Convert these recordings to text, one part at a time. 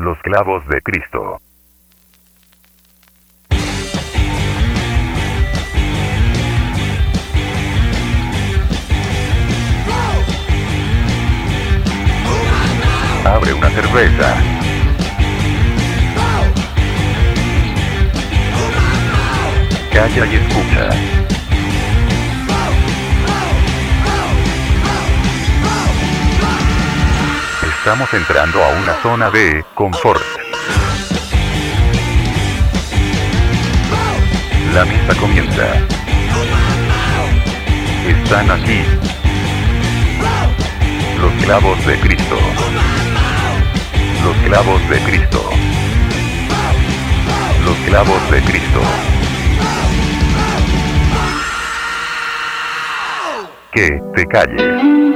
Los clavos de Cristo. Abre una cerveza. Calla y escucha. Estamos entrando a una zona de confort. La misa comienza. Están aquí. Los clavos de Cristo. Los clavos de Cristo. Los clavos de Cristo. Que te calles.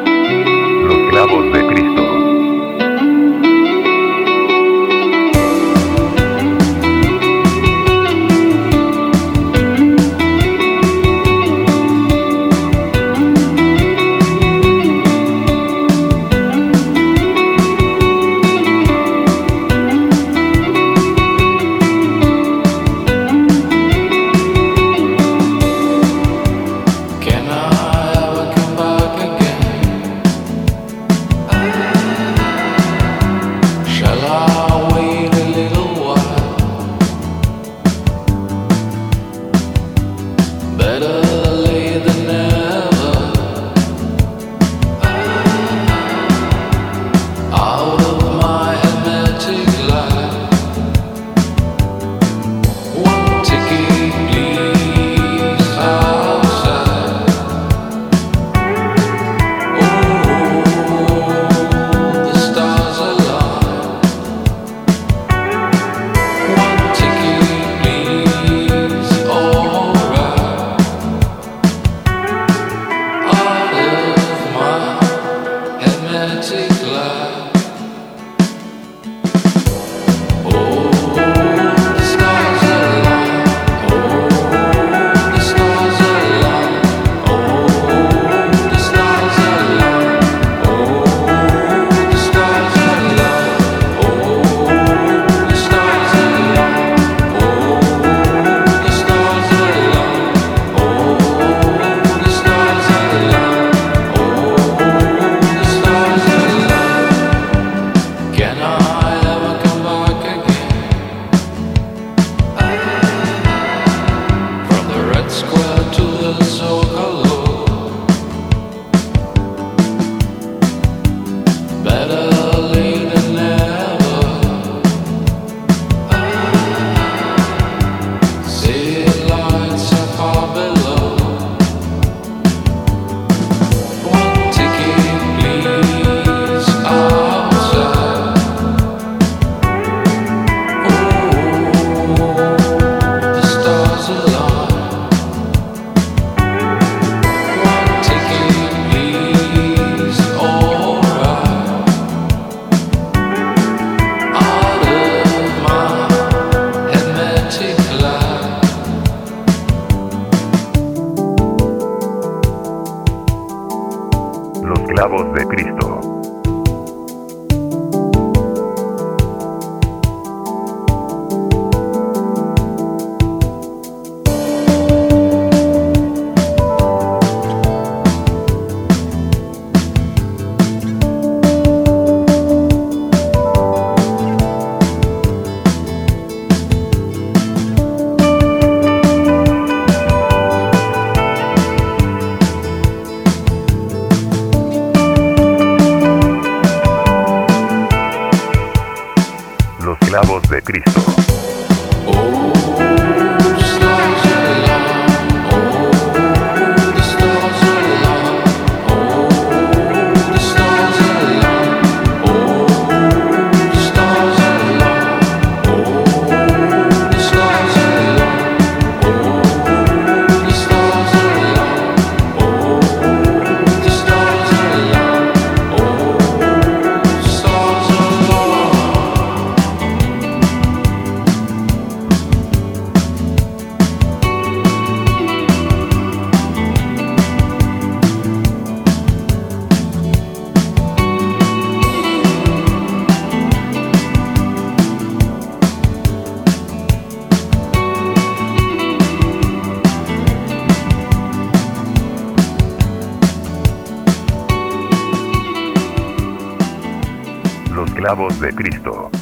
Clavos de Cristo.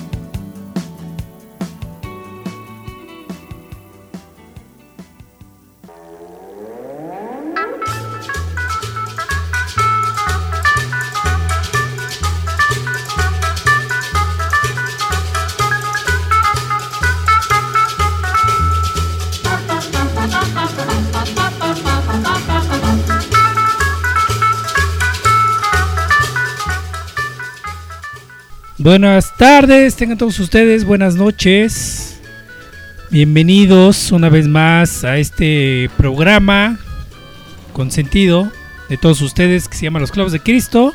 Buenas tardes, tengan todos ustedes, buenas noches. Bienvenidos una vez más a este programa con sentido de todos ustedes que se llama Los Clavos de Cristo.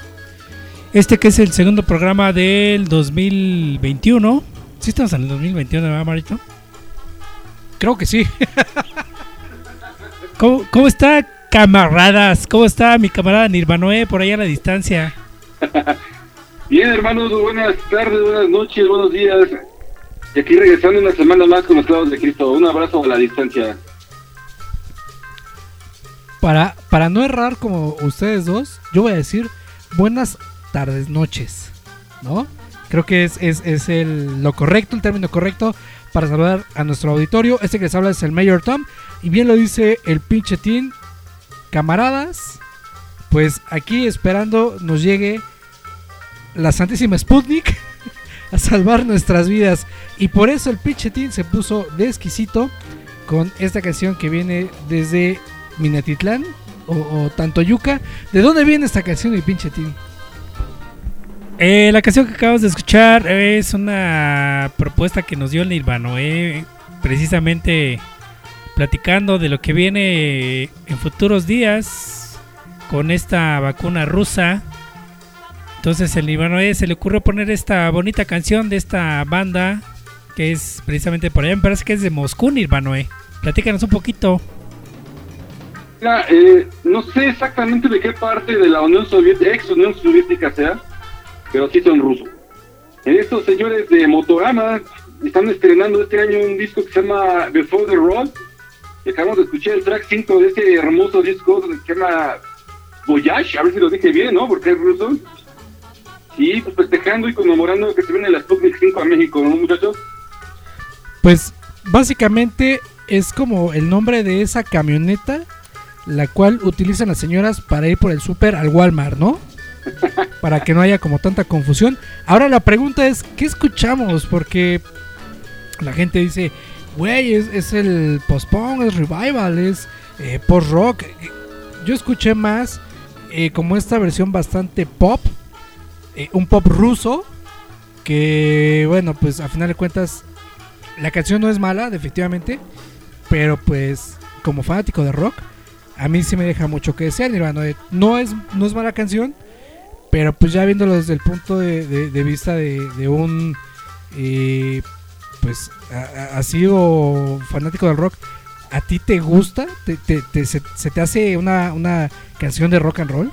Este que es el segundo programa del 2021. ¿Sí estamos en el 2021, verdad, Marito? Creo que sí. ¿Cómo, cómo está, camaradas? ¿Cómo está mi camarada Nirvanoe por allá a la distancia? Bien, hermanos, buenas tardes, buenas noches, buenos días. Y aquí regresando una semana más con los clavos de Cristo. Un abrazo a la distancia. Para, para no errar como ustedes dos, yo voy a decir buenas tardes, noches. ¿No? Creo que es, es, es el, lo correcto, el término correcto para saludar a nuestro auditorio. Este que les habla es el Mayor Tom. Y bien lo dice el pinche Team. Camaradas, pues aquí esperando nos llegue la Santísima Sputnik a salvar nuestras vidas. Y por eso el pinche Team se puso de exquisito con esta canción que viene desde Minatitlán o, o Tantoyuca. ¿De dónde viene esta canción, mi pinche Team? Eh, la canción que acabamos de escuchar es una propuesta que nos dio el Nirvanoe, precisamente platicando de lo que viene en futuros días con esta vacuna rusa. Entonces el Nirvanoe se le ocurrió poner esta bonita canción de esta banda que es precisamente por allá, me parece que es de Moscú, Nirvanoe. Platícanos un poquito. Eh, no sé exactamente de qué parte de la Unión Soviética, ex Unión Soviética sea, pero sí son rusos. Estos señores de Motorama están estrenando este año un disco que se llama Before the. Y acabamos de escuchar el track 5 de este hermoso disco que se llama Voyage, a ver si lo dije bien, ¿no? Porque es ruso. Sí, pues festejando y conmemorando que se viene la Sputnik 5 a México, ¿no, muchachos? Pues básicamente es como el nombre de esa camioneta la cual utilizan las señoras para ir por el súper al Walmart, ¿no? Para que no haya como tanta confusión. Ahora la pregunta es, ¿qué escuchamos? Porque la gente dice, güey, es, es el post-punk, es revival, es eh, post-rock. Yo escuché más eh, como esta versión bastante pop, eh, un pop ruso, que bueno, pues a final de cuentas la canción no es mala, definitivamente, pero pues como fanático de rock, a mí sí me deja mucho que desear. No es, no es mala canción, pero pues ya viéndolo desde el punto de, vista de, un, eh, pues, ha sido fanático del rock, ¿a ti te gusta? ¿Te, te- te- se, te hace una, una canción de rock and roll?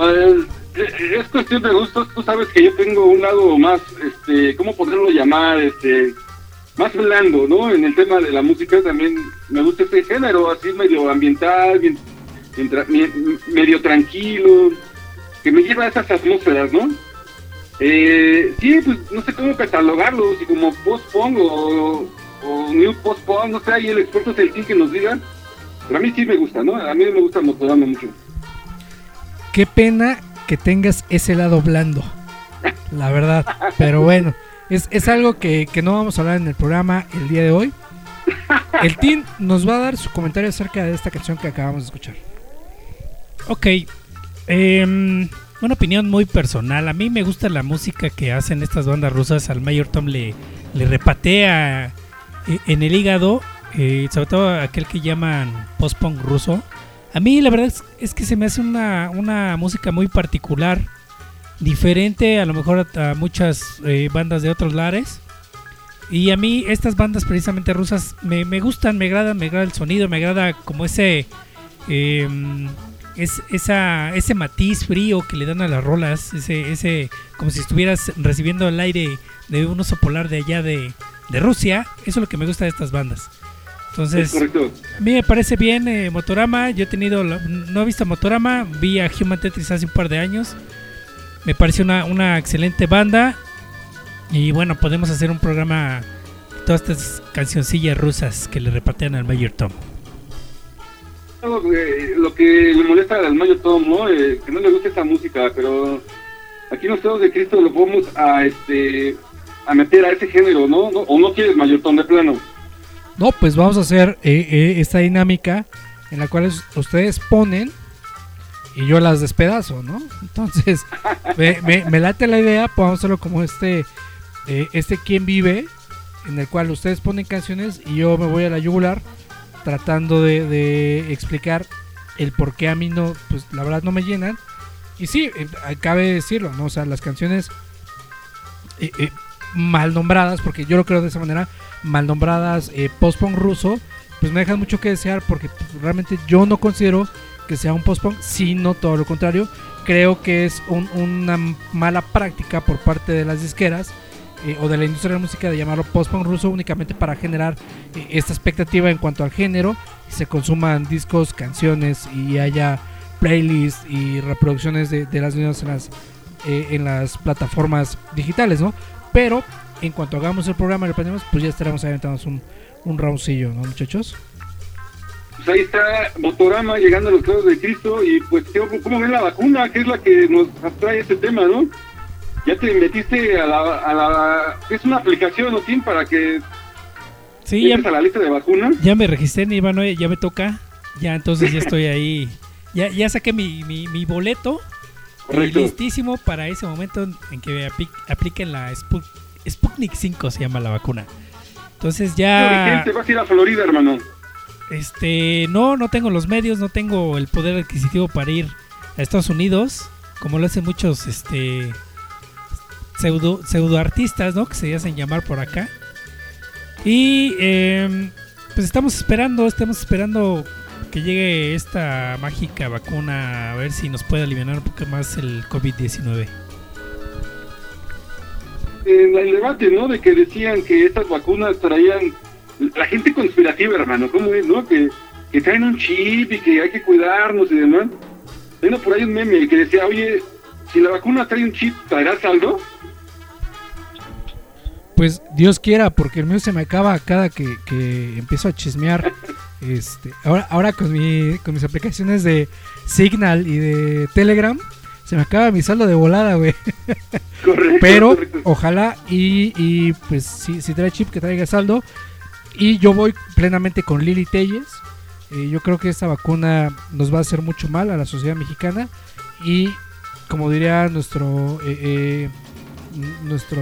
Eh, es cuestión de gustos. Tú sabes que yo tengo un lado más, este, ¿cómo poderlo llamar? Este, más blando, ¿no? En el tema de la música también me gusta este género, así medio ambiental, bien- bien medio tranquilo, que me lleva a esas atmósferas, ¿no? Eh, sí, pues no sé cómo catalogarlo, si como post-punk o, o new post-punk, no sé, ahí el experto es el que nos diga. Pero a mí sí me gusta, ¿no? A mí me gusta Motorama mucho. Qué pena que tengas ese lado blando, la verdad. Pero bueno, es, es algo que, que no vamos a hablar en el programa el día de hoy. El team nos va a dar su comentario acerca de esta canción que acabamos de escuchar. Ok. em, una opinión muy personal. A mí me gusta la música que hacen estas bandas rusas. Al Mayor Tom le, le repatea eh, en el hígado. eh, sobre todo aquel que llaman post-punk ruso. A mí la verdad es, que se me hace una, una música muy particular. Diferente a lo mejor a, a muchas eh, bandas de otros lares. Y a mí estas bandas precisamente rusas me, me gustan, me agradan, me agrada el sonido, me agrada como ese... em, es esa, ese matiz frío que le dan a las rolas, ese, ese, como si estuvieras recibiendo el aire de un oso polar de allá de, de Rusia, eso es lo que me gusta de estas bandas. Es Entonces, a mí me parece bien eh, Motorama, yo he tenido, la- no he visto Motorama, vi a Human Tetris hace un par de años Me pareció una, una excelente banda. Y bueno, podemos hacer un programa todas estas cancioncillas rusas que le repatean al Mayor Tom. Que- lo que le molesta al Mayo Tom, ¿no? Eh, que no le gusta esa música, pero aquí nosotros de Cristo lo podemos a este a meter a ese género, ¿no? ¿No? O no quieres Mayor Tom de plano. No, pues vamos a hacer eh, eh, esta dinámica en la cual es- ustedes ponen y yo las despedazo, ¿no? Entonces, me, late la idea, podemos hacerlo como este, eh, este Quién Vive, en el cual ustedes ponen canciones y yo me voy a la yugular tratando de, de explicar el por qué a mí no, pues la verdad no me llenan. Y sí, eh, cabe decirlo, ¿no? O sea, las canciones mal nombradas, porque yo lo creo de esa manera, mal nombradas eh, post-punk ruso, pues me dejan mucho que desear porque pues, realmente yo no considero que sea un post-punk, sino todo lo contrario. Creo que es un- una mala práctica por parte de las disqueras eh, o de la industria de la música de llamarlo post-punk ruso únicamente para generar eh, esta expectativa en cuanto al género y se consuman discos, canciones y haya playlists y reproducciones de, de las mismas en las, eh, en las plataformas digitales, ¿no? Pero en cuanto hagamos el programa y lo pues ya estaremos aventándonos un, un roundcillo, ¿no, muchachos? Pues ahí está Motorama llegando a los clavos de Cristo y pues ¿qué- ¿cómo ven la vacuna? Que es la que nos atrae este tema, ¿no? Ya te metiste a la... A la es una aplicación, ¿no, Tim? Para que Sí, ya, a la lista de vacunas. ya me registré Ivanoe, ya me toca. Ya entonces ya estoy ahí. Ya, ya saqué mi, mi, mi boleto. Y Correcto. listísimo para ese momento en- que apli- apliquen la Sput- Sputnik 5 se llama la vacuna. Entonces ya te vas a ir a Florida, hermano. este no no tengo los medios, no tengo el poder adquisitivo para ir a Estados Unidos, como lo hacen muchos este pseudo pseudo artistas, ¿no? Que se hacen llamar por acá. Y em, pues estamos esperando, estamos esperando que llegue esta mágica vacuna a ver si nos puede aliviar un poco más el COVID-19. En el debate, ¿no? De que decían que estas vacunas traían... La gente conspirativa, hermano, ¿cómo es, no? Que, que traen un chip y que hay que cuidarnos y demás. Tengo por ahí un meme que decía, oye, si la vacuna trae un chip, ¿traerá saldo? Pues Dios quiera, porque el mío se me acaba cada que, que empiezo a chismear. Este, ahora, ahora con, mi, con mis aplicaciones de Signal y de Telegram, se me acaba mi saldo de volada, güey. Correcto. Pero correcto. ojalá y, y, pues si, si trae chip que traiga saldo. Y yo voy plenamente con Lili Telles. Eh, yo creo que esta vacuna nos va a hacer mucho mal a la sociedad mexicana. Y como diría nuestro eh, eh, nuestro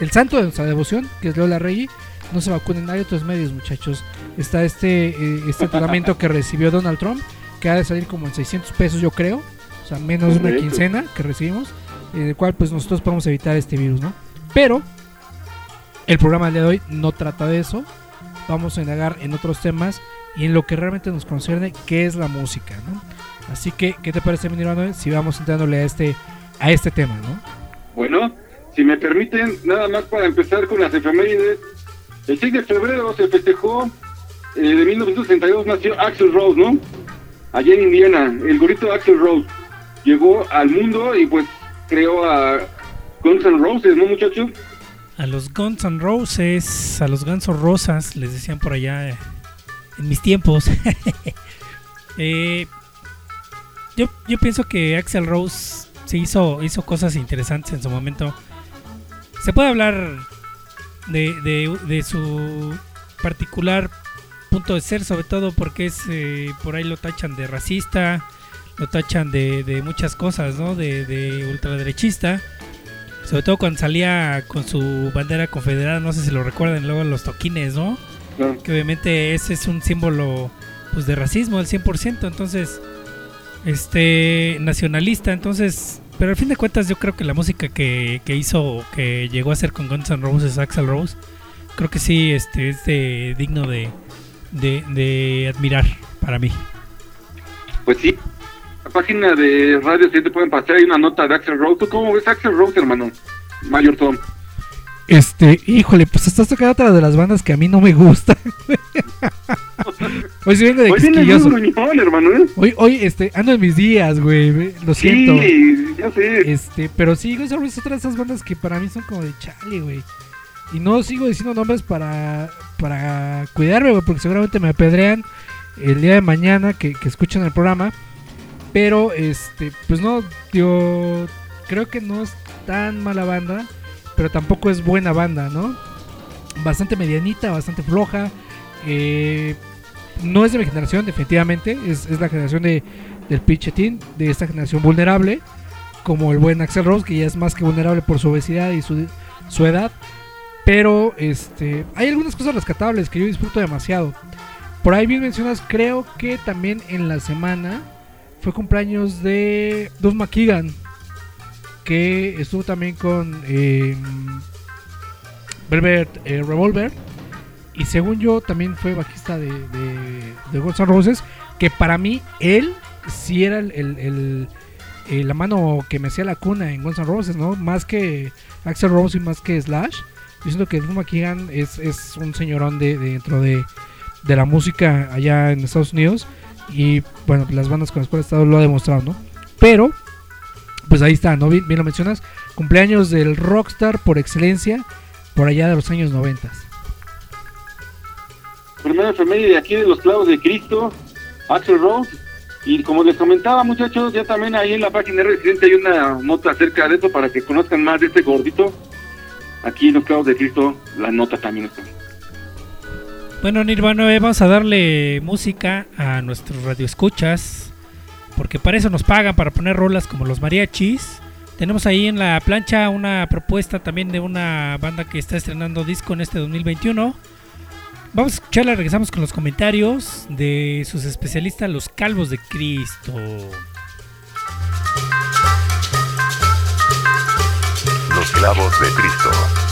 el santo de nuestra devoción, que es Lola Rey, no se vacunen. Hay otros medios, muchachos. Está este, eh, este tratamiento que recibió Donald Trump, que ha de salir como en 600 pesos, yo creo. O sea, menos de una quincena que recibimos en el cual pues nosotros podemos evitar este virus, ¿no? Pero el programa de hoy no trata de eso. Vamos a indagar en otros temas y en lo que realmente nos concierne, que es la música, ¿no? Así que, ¿qué te parece, mi Nirvana, si vamos entrándole a este, a este tema, ¿no? Bueno, si me permiten, nada más para empezar con las efemérides. El 6 de febrero se festejó, eh, de 1962 nació Axel Rose, ¿no? Allá en Indiana, el gorrito Axel Rose llegó al mundo y pues creó a Guns N' Roses, ¿no, muchachos? A los Guns N' Roses, a los Guns N' Rosas, les decían por allá eh, en mis tiempos. Eh, yo, yo pienso que Axel Rose se hizo, hizo cosas interesantes en su momento. Se puede hablar de, de- de su particular punto de ser, sobre todo porque es eh, por ahí lo tachan de racista, lo tachan de, de muchas cosas, ¿no? De, de ultraderechista. Sobre todo cuando salía con su bandera confederada, no sé si lo recuerdan, luego los toquines, ¿no? No. Que obviamente ese es un símbolo pues de racismo al 100%, entonces este nacionalista, entonces, pero al fin de cuentas yo creo que la música que, que hizo, que llegó a hacer con Guns N' Roses, Axel Rose, creo que sí este es de, digno de, de, de admirar para mí. Pues sí. La página de Radio 7 pueden pasar, hay una nota de Axel Rose. ¿Tú cómo ves Axel Rose, hermano? Mayor Tom. Este, híjole, pues estás tocando otra de las bandas que a mí no me gustan. Hoy sí vengo de Hoy quisquilloso. hermano, ¿eh? Hoy, hoy, este, ando en mis días, güey. Lo siento. Sí, ya sé. Este, pero sí, Guns N' Roses es otra de esas bandas que para mí son como de chale, güey. Y no sigo diciendo nombres para, para cuidarme, güey, porque seguramente me apedrean el día de mañana que, que escuchen el programa. Pero, este, pues no, yo creo que no es tan mala banda, pero tampoco es buena banda, ¿no? Bastante medianita, bastante floja. eh, no es de mi generación, definitivamente. Es, es la generación de, del pinchetín, de esta generación vulnerable como el buen Axel Rose, que ya es más que vulnerable por su obesidad y su, su edad. Pero este hay algunas cosas rescatables que yo disfruto demasiado. Por ahí bien mencionas, creo que también en la semana fue cumpleaños de Duff McKeegan, que estuvo también con eh, Velvet Revolver. Y según yo, también fue bajista de, de, Guns N' Roses. Que para mí, él sí era el, eh, la mano que me hacía la cuna en Guns N' Roses, ¿no? Más que Axel Rose y más que Slash. Yo siento que Drew McKeegan es, es un señorón de, de dentro de, de la música allá en Estados Unidos. Y bueno, las bandas con las cuales he estado lo ha demostrado, ¿no? Pero, pues ahí está, ¿no? Bien, lo mencionas. Cumpleaños del rockstar por excelencia por allá de los años 90. Primera efeméride de aquí de los clavos de Cristo, Axel Rose. Y como les comentaba, muchachos, ya también ahí en la página de Residente hay una nota acerca de eso para que conozcan más de este gordito. Aquí en los clavos de Cristo, la nota también está. Bueno, Nirvana, eh, vamos a darle música a nuestros radioescuchas. Porque para eso nos pagan, para poner rolas como los mariachis. Tenemos ahí en la plancha una propuesta también de una banda que está estrenando disco en este 2021. Vamos a escucharla, regresamos con los comentarios de sus especialistas, los calvos de Cristo. Los clavos de Cristo.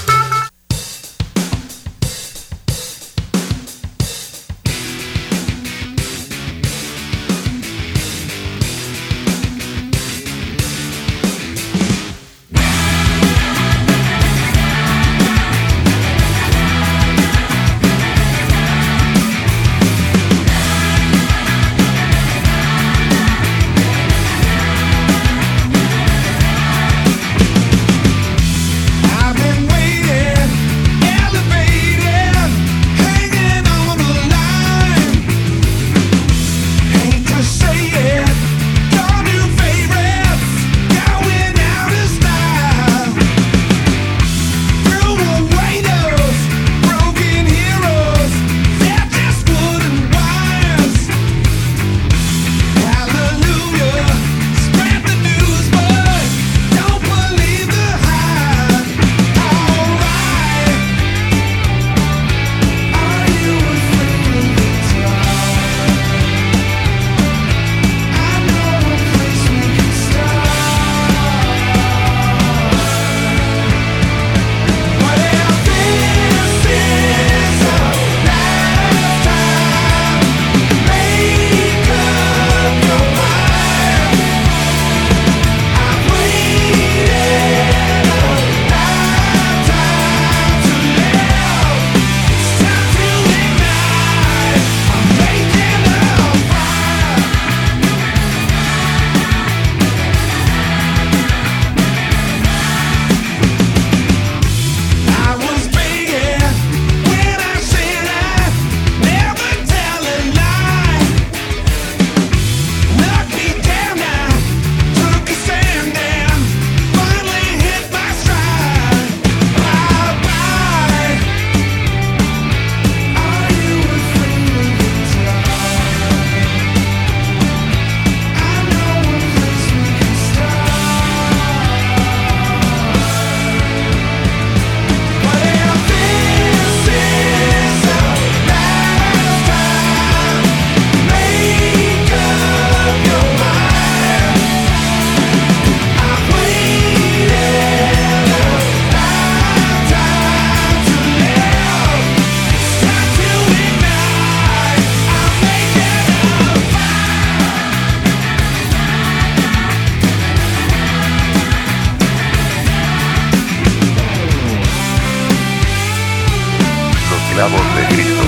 esclavos de Cristo.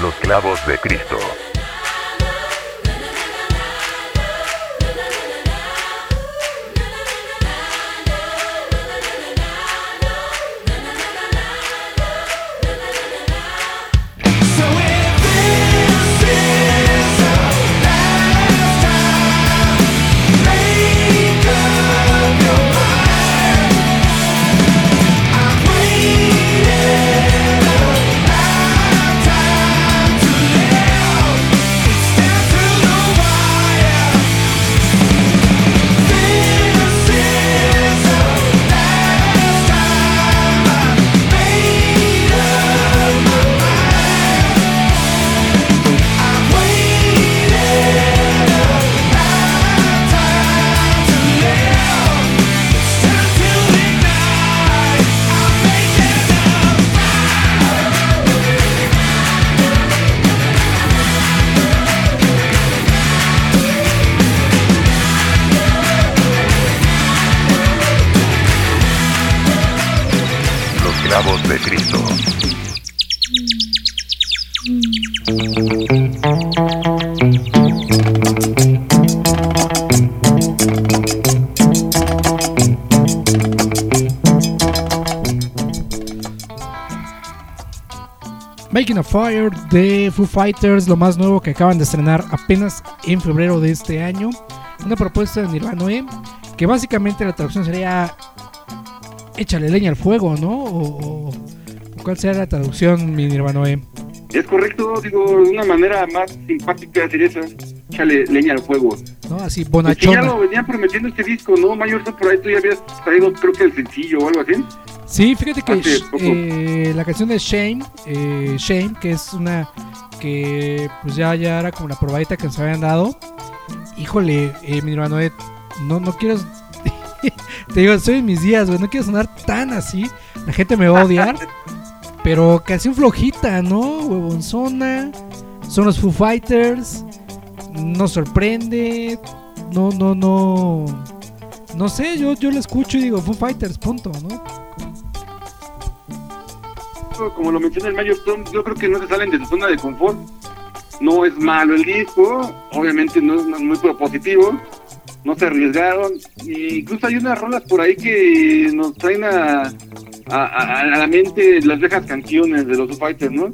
Los clavos de Cristo. Fire de Foo Fighters, lo más nuevo que acaban de estrenar apenas en febrero de este año. Una propuesta de Nirvana E, que básicamente la traducción sería échale leña al fuego, ¿no? O, o- ¿Cuál sería la traducción, mi Nirvana E? Es correcto, digo, de una manera más simpática sería esa. Échale leña al fuego. ¿No? Así, Es que ya bonachona. lo venían prometiendo este disco, ¿no? Mayor por ahí tú ya habías traído, creo que el sencillo o algo así. Sí, fíjate que poco. eh, la canción de Shame, eh, Shame, que es una que pues ya, ya era como la probadita que nos habían dado. Híjole, eh, mi hermano, Ed, no, no quiero... te digo, estoy en mis días, güey, no quiero sonar tan así. La gente me va a odiar. pero canción flojita, ¿no? Huevonzona. Son los Foo Fighters. No sorprende. No, no, no. No sé, yo, yo lo escucho y digo Foo Fighters, punto, ¿no? Como lo menciona el Mayor Tom, yo creo que no se salen de su zona de confort. No es malo el disco, obviamente no es muy propositivo, no se arriesgaron. Y incluso hay unas rolas por ahí que nos traen a, a, a- a la mente las viejas canciones de los Foo Fighters, ¿no?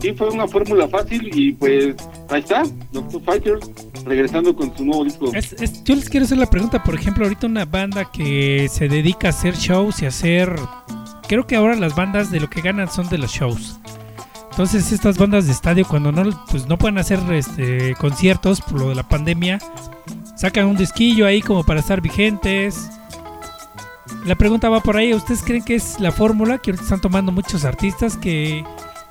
Sí, fue una fórmula fácil y pues ahí está, los Foo Fighters regresando con su nuevo disco. Es- es- yo les quiero hacer la pregunta, por ejemplo, ahorita una banda que se dedica a hacer shows y hacer... Creo que ahora las bandas de lo que ganan son de los shows. Entonces estas bandas de estadio cuando no pues no pueden hacer este conciertos por lo de la pandemia, sacan un disquillo ahí como para estar vigentes. La pregunta va por ahí, ¿ustedes creen que es la fórmula que están tomando muchos artistas que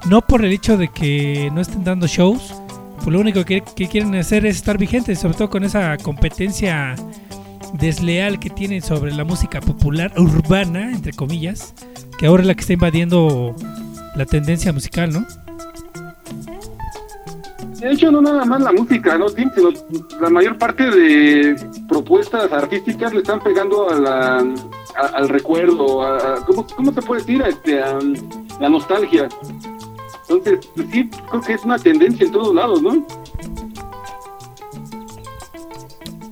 no por el hecho de que no estén dando shows, pues lo único que quieren hacer es estar vigentes, sobre todo con esa competencia desleal que tienen sobre la música popular urbana, entre comillas, que ahora es la que está invadiendo la tendencia musical, ¿no? De hecho, no nada más la música, ¿no, Tim? Sino la mayor parte de propuestas artísticas le están pegando a la, a- al recuerdo, a, ¿cómo, ¿cómo se puede decir? A, este, a la nostalgia. Entonces, pues sí, creo que es una tendencia en todos lados, ¿no?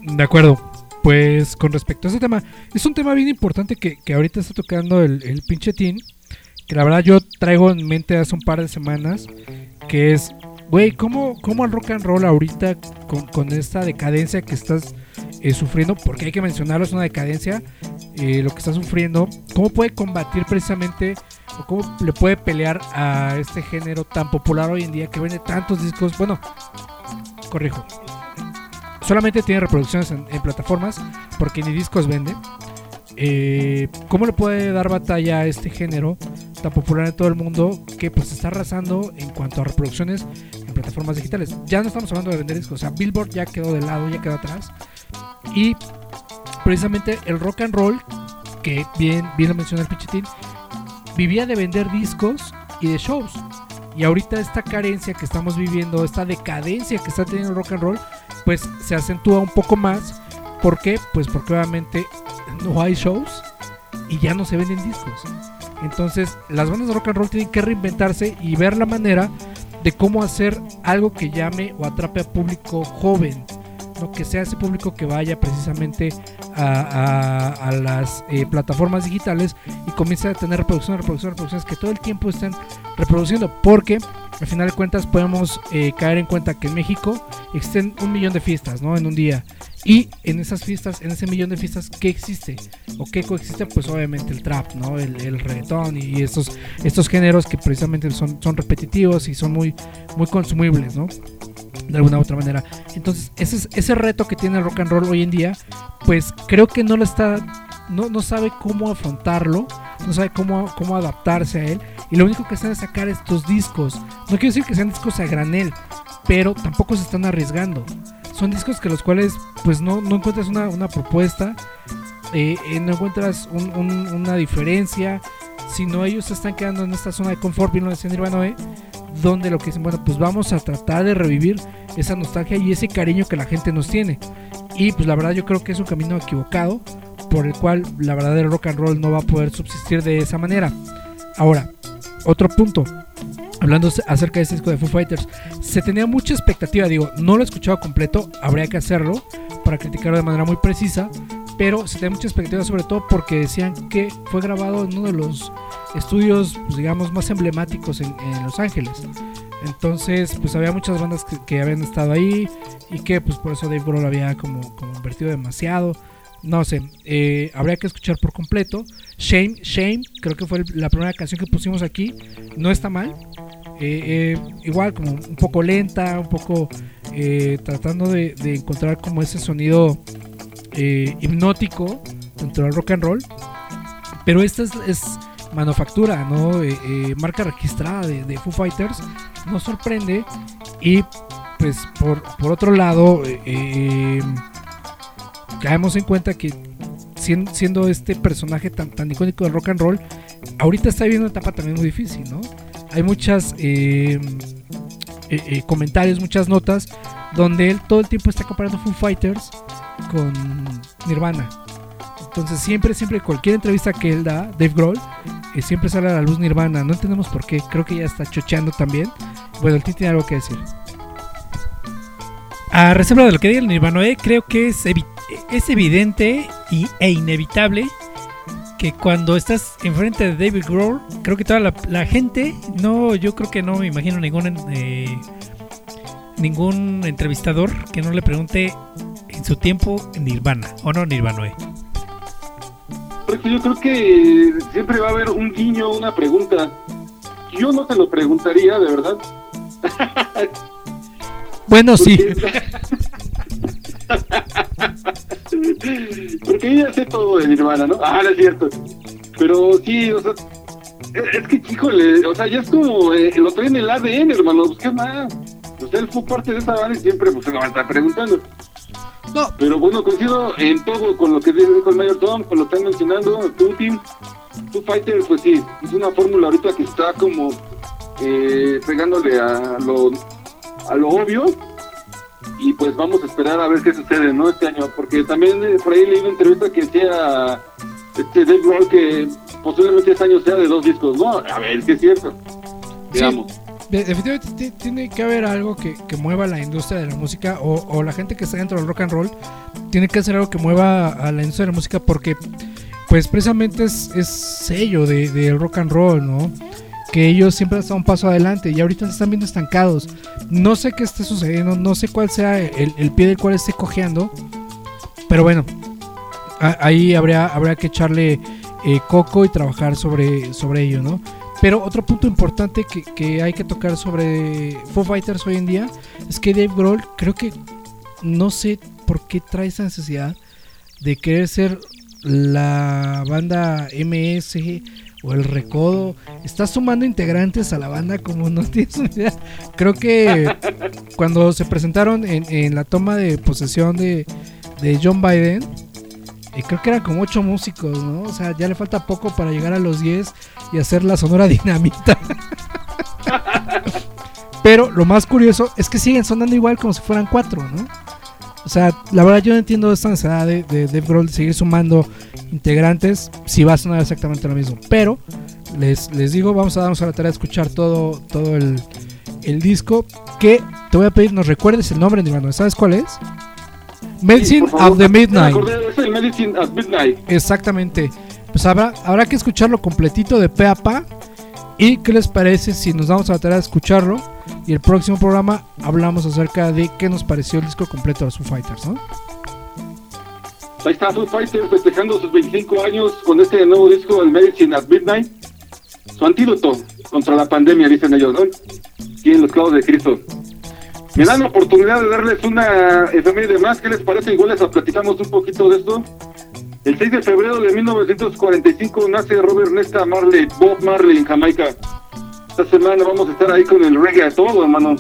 De acuerdo. Pues con respecto a ese tema, es un tema bien importante que, que ahorita está tocando el, el pinche Tin, que la verdad yo traigo en mente hace un par de semanas, que es, güey, ¿cómo, ¿cómo el rock and roll ahorita con, con esta decadencia que estás eh, sufriendo, porque hay que mencionarlo, es una decadencia, eh, lo que está sufriendo, cómo puede combatir precisamente, o cómo le puede pelear a este género tan popular hoy en día que vende tantos discos, bueno, corrijo, solamente tiene reproducciones en, plataformas porque ni discos vende. Eh, ¿Cómo le puede dar batalla a este género tan popular en todo el mundo que pues está arrasando en cuanto a reproducciones en plataformas digitales? Ya no estamos hablando de vender discos, o sea, Billboard ya quedó de lado, ya quedó atrás. Y precisamente el rock and roll, que bien, bien lo mencionó el Pichitín, vivía de vender discos y de shows. Y ahorita esta carencia que estamos viviendo, esta decadencia que está teniendo el rock and roll, pues se acentúa un poco más. ¿Por qué? Pues porque obviamente no hay shows y ya no se venden discos. Entonces las bandas de rock and roll tienen que reinventarse y ver la manera de cómo hacer algo que llame o atrape a público joven. ¿No? Que sea ese público que vaya precisamente a las eh, plataformas digitales y comience a tener reproducciones, reproducciones, reproducciones que todo el tiempo estén reproduciendo. Porque al final de cuentas podemos eh, caer en cuenta que en México existen un millón de fiestas ¿no? en un día. Y en esas fiestas, en ese millón de fiestas, ¿qué existe? ¿O qué coexiste? Pues obviamente el trap, ¿no? El, el reggaetón y estos, estos géneros que precisamente son, son repetitivos y son muy, muy consumibles, ¿no? De alguna u otra manera. Entonces, ese, es- ese reto que tiene el rock and roll hoy en día, pues creo que no lo está, no, no sabe cómo afrontarlo, no sabe cómo, cómo adaptarse a él. Y lo único que están es sacar estos discos. No quiero decir que sean discos a granel, pero tampoco se están arriesgando. Son discos que los cuales pues no, no encuentras una, una propuesta, eh, eh, no encuentras un- un- una diferencia, sino ellos se están quedando en esta zona de confort, bien lo decía Nirvana, ¿eh? Donde lo que dicen, bueno, pues vamos a tratar de revivir esa nostalgia y ese cariño que la gente nos tiene. Y pues la verdad yo creo que es un camino equivocado, por el cual la verdad el rock and roll no va a poder subsistir de esa manera. Ahora, otro punto. Hablando acerca de este disco de Foo Fighters, se tenía mucha expectativa, digo, no lo he escuchado completo, habría que hacerlo para criticarlo de manera muy precisa, pero se tenía mucha expectativa sobre todo porque decían que fue grabado en uno de los estudios, pues, digamos, más emblemáticos en, en Los Ángeles. Entonces, pues había muchas bandas que, que habían estado ahí y que pues por eso Dave Grohl había como, como invertido demasiado. No sé, eh, habría que escuchar por completo. Shame, Shame, creo que fue la primera canción que pusimos aquí. No está mal. Eh, eh, igual como un poco lenta, un poco eh, tratando de, de encontrar como ese sonido eh, hipnótico dentro del rock and roll. Pero esta es, manufactura, ¿no? Eh, eh, marca registrada de, de Foo Fighters. Nos sorprende. Y pues por, por otro lado, eh, caemos en cuenta que sien- siendo este personaje tan, tan icónico del rock and roll, ahorita está viviendo una etapa también muy difícil, ¿no? Hay muchas eh, eh, comentarios, muchas notas, donde él todo el tiempo está comparando Foo Fighters con Nirvana. Entonces siempre, siempre, cualquier entrevista que él da, Dave Grohl, eh, siempre sale a la luz Nirvana. No entendemos por qué, creo que ya está chocheando también. Bueno, el tío tiene algo que decir. A reserva de lo que diga el Nirvanoe, creo que es, evi- es evidente y, e inevitable que cuando estás enfrente de David Grohl, creo que toda la, la gente, no, yo creo que no me imagino ningún eh, ningún entrevistador que no le pregunte en su tiempo Nirvana o no Nirvanoe. Por eso yo creo que siempre va a haber un guiño, una pregunta. Yo no te lo preguntaría, de verdad. Bueno, sí. Porque, ya sé todo de Nirvana, ¿no? Ah, no es cierto. Pero sí, o sea, es, que, híjole, o sea, ya es como, eh, lo traen en el ADN, hermano, pues qué más. O sea, él fue parte de esa banda y siempre pues, se lo va a estar preguntando. No. Pero bueno, coincido en todo con lo que dijo el Mayor Tom, con lo que están mencionando, tu team, tu Fighter, pues sí, es una fórmula ahorita que está como eh, pegándole a lo, a lo obvio y pues vamos a esperar a ver qué sucede, ¿no? Este año, porque también eh, por ahí leí una entrevista que decía este Dave Grohl que posiblemente este año sea de dos discos, ¿no? A ver, que es cierto. Sí. Digamos. De- Definitivamente ti- tiene que haber algo que, que mueva la industria de la música o, o la gente que está dentro del rock and roll tiene que hacer algo que mueva a la industria de la música porque pues precisamente es, es sello de- del rock and roll, ¿no? Que ellos siempre están un paso adelante y ahorita se están viendo estancados. No sé qué esté sucediendo, no sé cuál sea el, el pie del cual esté cojeando, pero bueno, a- ahí habría, habría que echarle eh, coco y trabajar sobre, sobre ello, ¿no? Pero otro punto importante que, que hay que tocar sobre Foo Fighters hoy en día es que Dave Grohl creo que no sé por qué trae esa necesidad de querer ser la banda MS o el Recodo. Está sumando integrantes a la banda como no tienes idea. Creo que cuando se presentaron en, en la toma de posesión de, de John Biden, eh, creo que eran como ocho músicos, ¿no? O sea, ya le falta poco para llegar a los 10 y hacer la sonora dinamita. Pero lo más curioso es que siguen sonando igual como si fueran cuatro, ¿no? O sea, la verdad yo no entiendo esta necesidad de, de Dave Grohl de seguir sumando integrantes si va a sonar exactamente lo mismo. Pero les, les digo, vamos a darnos a la tarea de escuchar todo, todo el, el disco que te voy a pedir nos recuerdes el nombre, Nirvana. ¿Sabes cuál es? Medicine favor. of the me Midnight. Medicine at Midnight. Exactamente. Pues habrá, habrá que escucharlo completito de pe a pa. ¿Y qué les parece si nos vamos a tarea de escucharlo? Y el próximo programa hablamos acerca de qué nos pareció el disco completo de Foo Fighters, ¿no? Ahí está Foo Fighters festejando sus 25 años con este nuevo disco, el Medicine at Midnight. Su antídoto contra la pandemia, dicen ellos, ¿no? Y en los clavos de Cristo. Me dan la oportunidad de darles una efeméride más. ¿Qué les parece? Igual les platicamos un poquito de esto. El 6 de febrero de 1945 nace Robert Nesta Marley, Bob Marley en Jamaica. Esta semana vamos a estar ahí con el reggae a todo, hermano.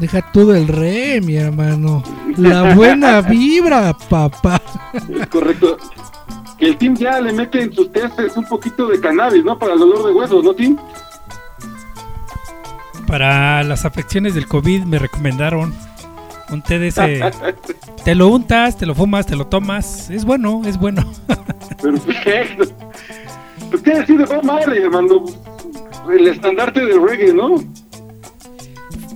Deja todo el re, mi hermano. La buena vibra, papá. Es correcto. Que el team ya le mete en sus testes un poquito de cannabis, ¿no? Para el dolor de huesos, ¿no, team? Para las afecciones del COVID me recomendaron un té de ese. te lo untas, te lo fumas, te lo tomas. Es bueno, es bueno. Perfecto. Pues qué decir de Bob Marley, hermano. El estandarte del reggae, ¿no?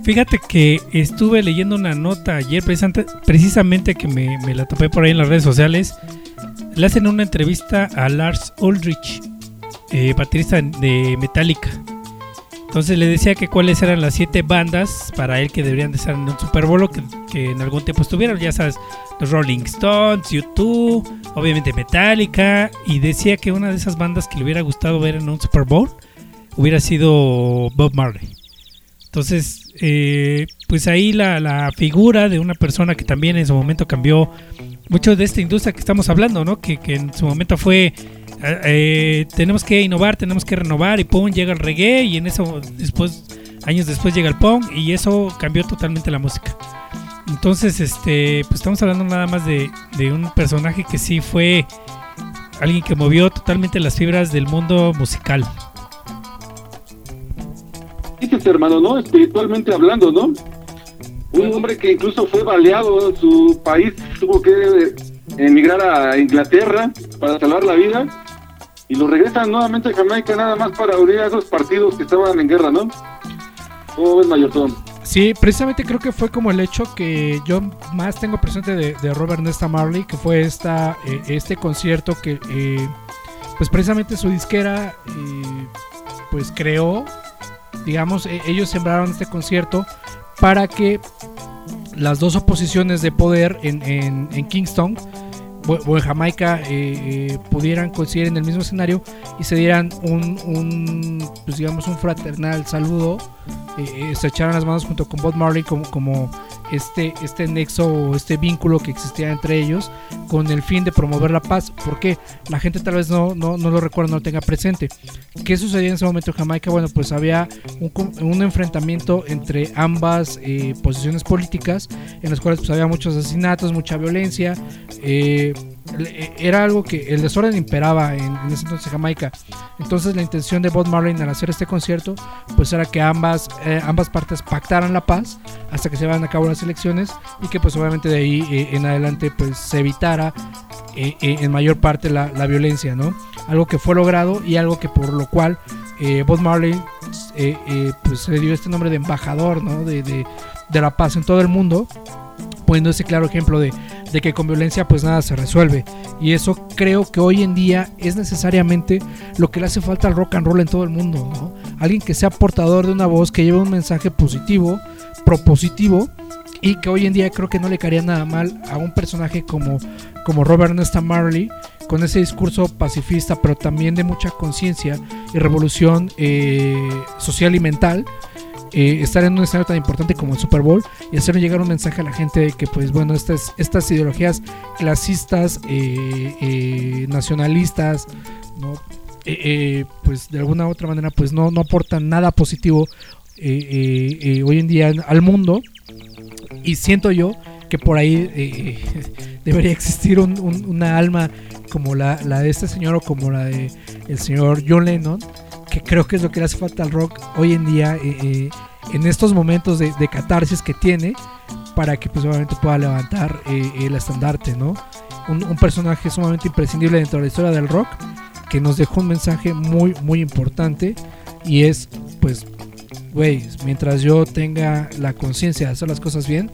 Fíjate que estuve leyendo una nota ayer precisamente, precisamente que me, me la topé por ahí en las redes sociales. Le hacen una entrevista a Lars Ulrich, eh, baterista de Metallica. Entonces le decía que cuáles eran las siete bandas para él que deberían de estar en un Super Bowl que, que en algún tiempo estuvieron. Ya sabes, los Rolling Stones, U2, obviamente Metallica. Y decía que una de esas bandas que le hubiera gustado ver en un Super Bowl hubiera sido Bob Marley. Entonces, eh, pues ahí la, figura de una persona que también en su momento cambió mucho de esta industria que estamos hablando, ¿no? Que en su momento fue, eh, eh, tenemos que innovar, tenemos que renovar y pum, llega el reggae y en eso después, años después llega el punk y eso cambió totalmente la música. Entonces, este, pues estamos hablando nada más de, de un personaje que sí fue alguien que movió totalmente las fibras del mundo musical. Dices, hermano, ¿no? Espiritualmente hablando, ¿no? Un hombre que incluso fue baleado en su país, tuvo que emigrar a Inglaterra para salvar la vida y lo regresan nuevamente a Jamaica nada más para unir a esos partidos que estaban en guerra, ¿no? ¿Cómo ves, Mayortón? Sí, precisamente creo que fue como el hecho que yo más tengo presente de, Robert Nesta Marley, que fue esta, eh, este concierto que, eh, pues precisamente su disquera, eh, pues creó, digamos, eh, ellos sembraron este concierto para que las dos oposiciones de poder en, en- en Kingston o en Jamaica eh, eh, pudieran coincidir en el mismo escenario y se dieran un, un, pues digamos un fraternal saludo eh, eh, se echaran las manos junto con Bob Marley como, como este, este nexo o este vínculo que existía entre ellos con el fin de promover la paz. porque La gente tal vez no, no, no lo recuerda, no lo tenga presente. ¿Qué sucedía en ese momento en Jamaica? Bueno, pues había un, un enfrentamiento entre ambas eh, posiciones políticas en las cuales pues, había muchos asesinatos, mucha violencia. eh, era algo que el desorden imperaba en, ese entonces en Jamaica. Entonces la intención de Bob Marley al hacer este concierto pues era que ambas, eh, ambas partes pactaran la paz hasta que se van a cabo las elecciones y que pues obviamente de ahí eh, en adelante pues se evitara eh, eh, en mayor parte la, la violencia, ¿no? Algo que fue logrado y algo que por lo cual eh, Bob Marley eh, eh, pues se le dio este nombre de embajador, ¿no? De, de, de la paz en todo el mundo, poniendo ese claro ejemplo de, de que con violencia pues nada se resuelve. Y eso creo que hoy en día es necesariamente lo que le hace falta al rock and roll en todo el mundo, ¿no? Alguien que sea portador de una voz que lleve un mensaje positivo, propositivo y que hoy en día creo que no le caería nada mal a un personaje como, como Robert Nesta Marley con ese discurso pacifista pero también de mucha conciencia y revolución eh, social y mental eh, estar en un escenario tan importante como el Super Bowl y hacer llegar un mensaje a la gente de que pues bueno estas, ideologías clasistas eh, eh, nacionalistas ¿no? Eh, eh, pues de alguna u otra manera pues no, aportan nada positivo hoy en día al mundo y siento yo que por ahí debería existir un- una alma como la, la de este señor o como la de el señor John Lennon que creo que es lo que le hace falta al rock hoy en día eh, eh, en estos momentos de, de catarsis que tiene para que pues obviamente pueda levantar eh, el estandarte no un, un personaje sumamente imprescindible dentro de la historia del rock que nos dejó un mensaje muy muy importante y es pues güey, mientras yo tenga la conciencia de hacer las cosas bien,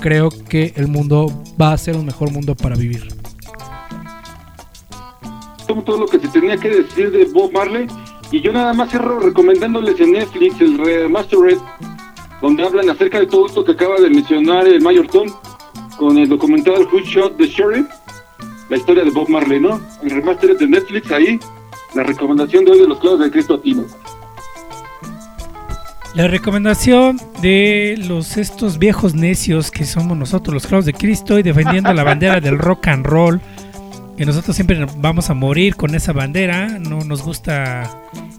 creo que el mundo va a ser un mejor mundo para vivir. Todo lo que se tenía que decir de Bob Marley. Y yo nada más cierro recomendándoles en Netflix el Remastered, donde hablan acerca de todo esto que acaba de mencionar el Mayor Tom, con el documental Who Shot the Sheriff, la historia de Bob Marley, ¿no? El Remastered de Netflix, ahí, la recomendación de hoy de los clavos de Cristo Latino. La recomendación de los estos viejos necios que somos nosotros, los clavos de Cristo, y defendiendo la bandera del rock and roll, que nosotros siempre vamos a morir con esa bandera, no nos gusta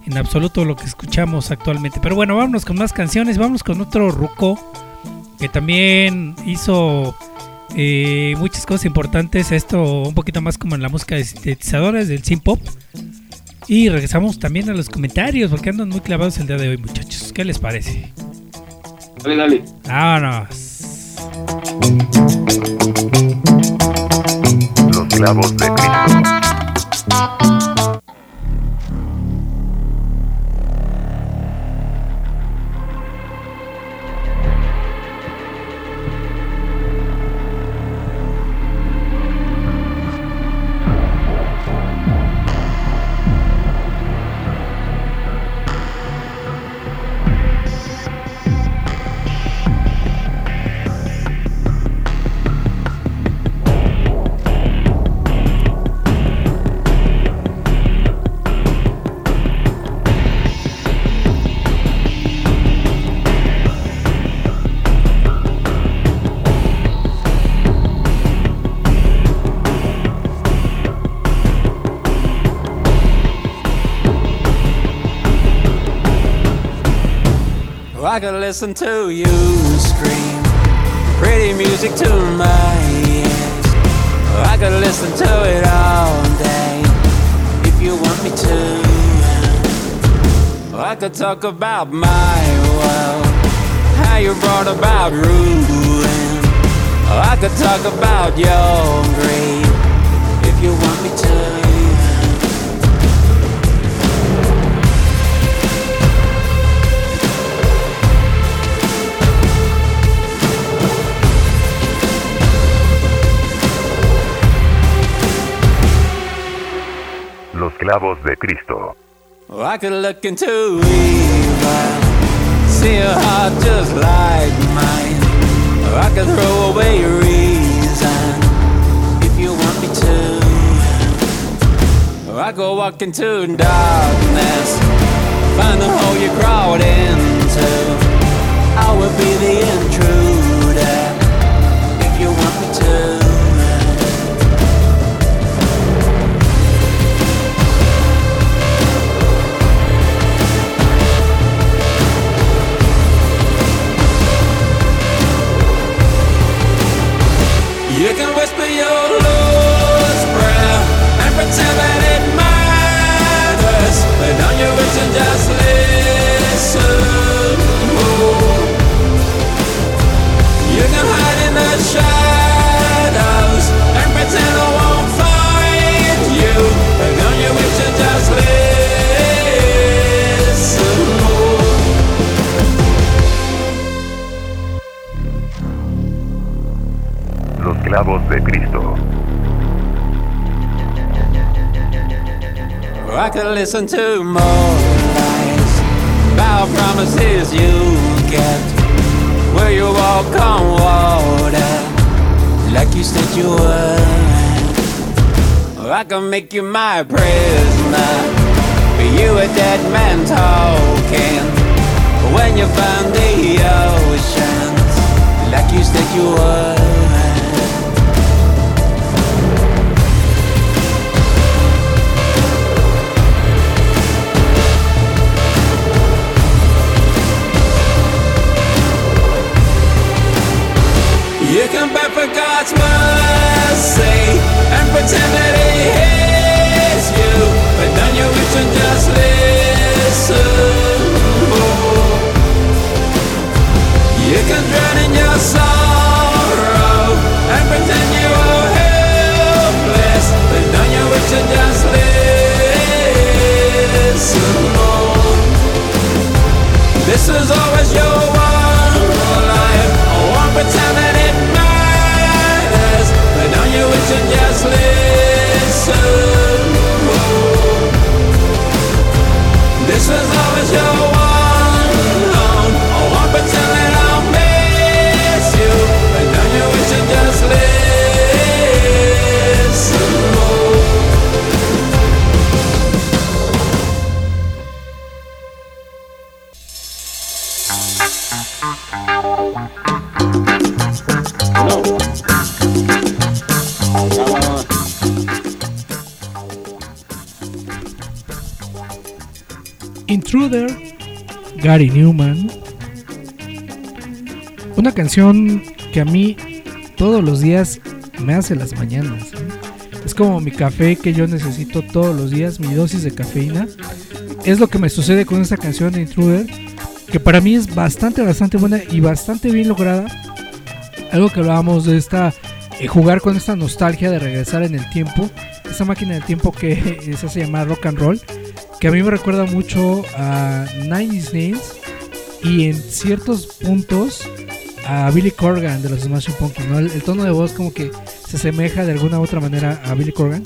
en absoluto lo que escuchamos actualmente. Pero bueno, vámonos con más canciones, vámonos con otro ruco que también hizo eh, muchas cosas importantes, esto un poquito más como en la música de sintetizadores del synth pop. Y regresamos también a los comentarios, porque andan muy clavados el día de hoy, muchachos. ¿Qué les parece? Dale, dale. Vámonos. Los clavos de Cristo. I could listen to you scream pretty music to my ears. I could listen to it all day if you want me to. I could talk about my world, how you brought about ruin. I could talk about your greed if you want me to. Los clavos de Cristo. Oh, I could look into evil, see a heart just like mine. Or I could throw away your reason if you want me to. Or I could walk into darkness, find the hole you crawled into. I would be the intruder if you want me to. Los clavos de Cristo. I could listen to more lies about promises you kept, where you walk on water like you said you would. I could make you my prisoner, but you a dead man talking. When you found the oceans like you said you would. God's mercy and pretend that He hears you, but then you wish and just listen. You can drown in your sorrow and pretend you are helpless, but then you wish and just listen. This is always your Gary Newman. Una canción que a mí todos los días me hace las mañanas. ¿eh? Es como mi café que yo necesito todos los días, mi dosis de cafeína. Es lo que me sucede con esta canción de Intruder, que para mí es bastante, bastante buena y bastante bien lograda. Algo que hablábamos de esta, eh, jugar con esta nostalgia de regresar en el tiempo, esa máquina del tiempo que se hace llamar rock and roll, que a mí me recuerda mucho a Nine Inch Nails y en ciertos puntos a Billy Corgan de los Smashing Pumpkins, ¿no? el, tono de voz como que se asemeja de alguna u otra manera a Billy Corgan.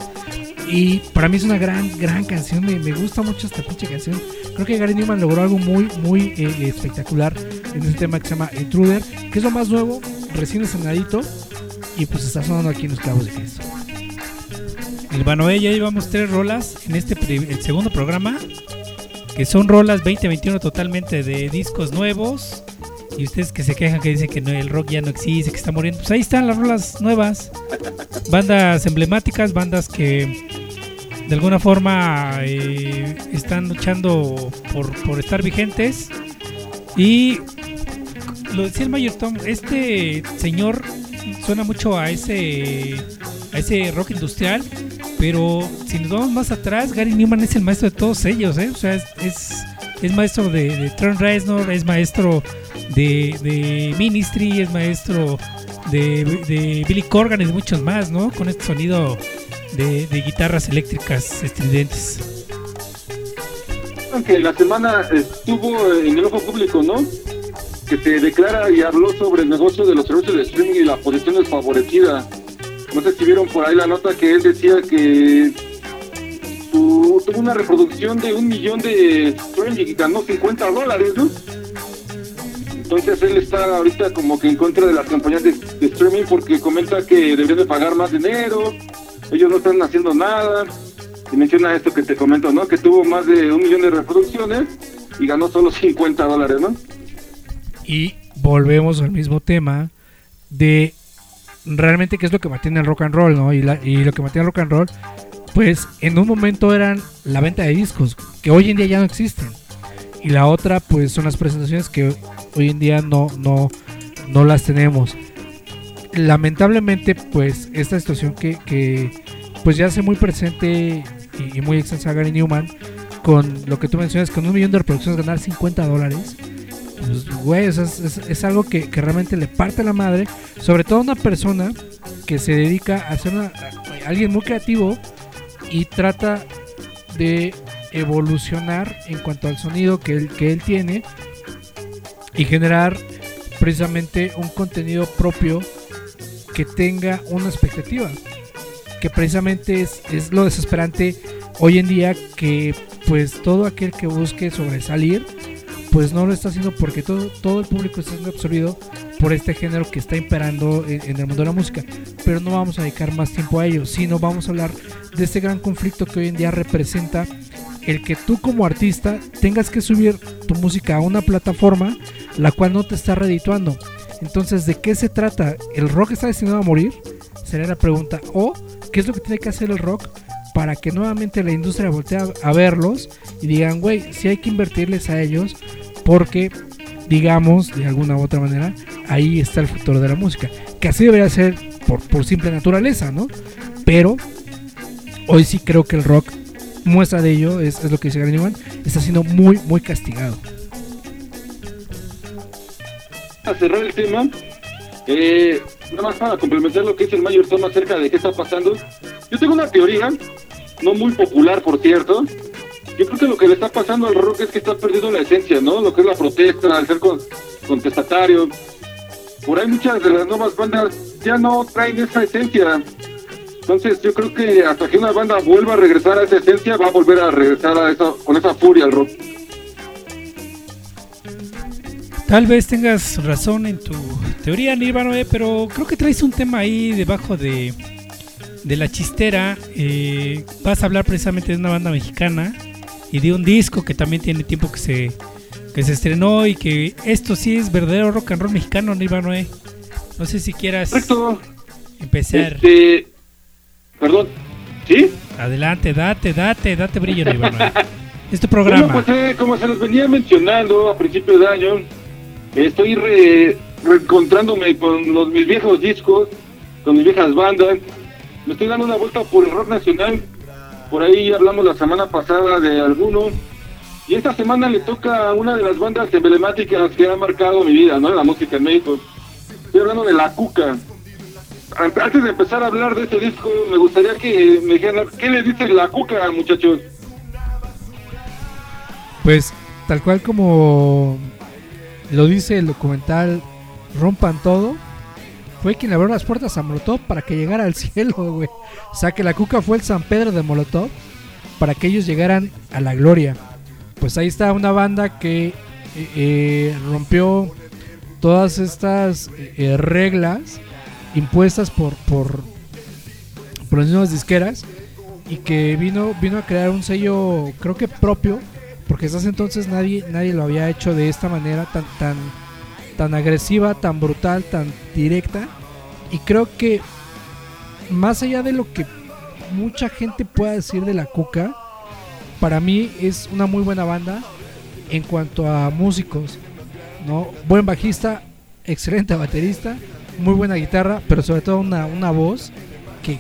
Y para mí es una gran, gran canción. Me, me gusta mucho esta pinche canción. Creo que Gary Newman logró algo muy, muy eh, espectacular en este tema que se llama Intruder, que es lo más nuevo, recién estrenadito. Y pues está sonando aquí en los clavos de Cristo. El Banoé ya llevamos tres rolas en este el segundo programa, que son rolas 2021 totalmente de discos nuevos. Y ustedes que se quejan que dicen que no, el rock ya no existe, que está muriendo, pues ahí están las rolas nuevas. Bandas emblemáticas, bandas que de alguna forma eh, están luchando por, por estar vigentes. Y lo decía el Mayor Tom, este señor suena mucho a ese a ese rock industrial, pero si nos vamos más atrás, Gary Newman es el maestro de todos ellos, ¿eh? Es, es, es maestro de, de Trent Reznor, es maestro de, Ministry, es maestro de, Billy Corgan y de muchos más, ¿no? Con este sonido de, de guitarras eléctricas estridentes. que la semana estuvo en el ojo público, ¿no? Que se declara y habló sobre el negocio de los servicios de streaming y la posición desfavorecida. No sé si vieron por ahí la nota que él decía que tuvo una reproducción de un millón de streaming y ganó 50 dólares, ¿no? Entonces él está ahorita como que en contra de las compañías de, de streaming porque comenta que deberían de pagar más dinero, ellos no están haciendo nada. Y menciona esto que te comento, ¿no? Que tuvo más de un millón de reproducciones y ganó solo 50 dólares, ¿no? Y volvemos al mismo tema de realmente qué es lo que mantiene el rock and roll, ¿no? Y, la- y lo que mantiene el rock and roll, pues en un momento eran la venta de discos, que hoy en día ya no existen. Y la otra, pues son las presentaciones que hoy en día no, no, no las tenemos. Lamentablemente, pues esta situación que, que pues ya hace muy presente y, y muy extensa Gary Newman, con lo que tú mencionas, con un millón de reproducciones ganar 50 dólares. Güey, es, es- algo que, que realmente le parte la madre. Sobre todo a una persona que se dedica a ser una- alguien muy creativo y trata de evolucionar en cuanto al sonido que él, que él tiene y generar precisamente un contenido propio que tenga una expectativa. Que precisamente es, es lo desesperante hoy en día que pues todo aquel que busque sobresalir pues no lo está haciendo porque todo, todo el público está siendo absorbido por este género que está imperando en, en el mundo de la música. Pero no vamos a dedicar más tiempo a ello, sino vamos a hablar de este gran conflicto que hoy en día representa el que tú como artista tengas que subir tu música a una plataforma la cual no te está redituando. Entonces, ¿de qué se trata? ¿El rock está destinado a morir? Sería la pregunta. ¿O qué es lo que tiene que hacer el rock para que nuevamente la industria voltee a, verlos y digan, güey, si hay que invertirles a ellos porque, digamos, de alguna u otra manera, ahí está el futuro de la música. Que así debería ser por, por simple naturaleza, ¿no? Pero hoy sí creo que el rock muestra de ello, es, es lo que dice Gary Newman, está siendo muy, muy castigado. a cerrar el tema, eh, nada más para complementar lo que dice el Mayor Tom acerca de qué está pasando. Yo tengo una teoría, no muy popular por cierto, yo creo que lo que le está pasando al rock es que está perdiendo la esencia, ¿no? Lo que es la protesta, el ser con- contestatario. Por ahí muchas de las nuevas bandas ya no traen esa esencia. Entonces yo creo que hasta que una banda vuelva a regresar a esa esencia, va a volver a regresar a eso, con esa furia al rock. Tal vez tengas razón en tu teoría, Nirvana, eh, pero creo que traes un tema ahí debajo de, de la chistera. eh, vas a hablar precisamente de una banda mexicana y de un disco que también tiene tiempo que se, que se estrenó y que esto sí es verdadero rock and roll mexicano, Nirvana. eh. No sé si quieras empezar. Este, perdón. ¿Sí? Adelante, date, date, date brillo, Nirvana. eh. Es tu Bueno, programa. pues eh, como se los venía mencionando a principios de año, estoy re- reencontrándome con los, mis viejos discos, con mis viejas bandas. Me estoy dando una vuelta por el rock nacional. Por ahí hablamos la semana pasada de alguno. Y esta semana le toca a una de las bandas emblemáticas que ha marcado mi vida, ¿no? La música en México. Estoy hablando de La Cuca. An- Antes de empezar a hablar de este disco, me gustaría que me dijeran, ¿qué le dice La Cuca, muchachos? Pues tal cual como lo dice el documental Rompan Todo, fue quien abrió las puertas a Molotov para que llegara al cielo, güey. O sea que la cuca fue el San Pedro de Molotov para que ellos llegaran a la gloria. Pues ahí está una banda que eh, eh, rompió todas estas eh, reglas impuestas por, por, por las mismas disqueras y que vino, vino a crear un sello, creo que propio, porque hasta ese entonces nadie, nadie lo había hecho de esta manera tan, tan, tan agresiva, tan brutal, tan directa. Y creo que más allá de lo que mucha gente pueda decir de la Cuca, para mí es una muy buena banda en cuanto a músicos, ¿no? Buen bajista, excelente baterista, muy buena guitarra, pero sobre todo una, una voz que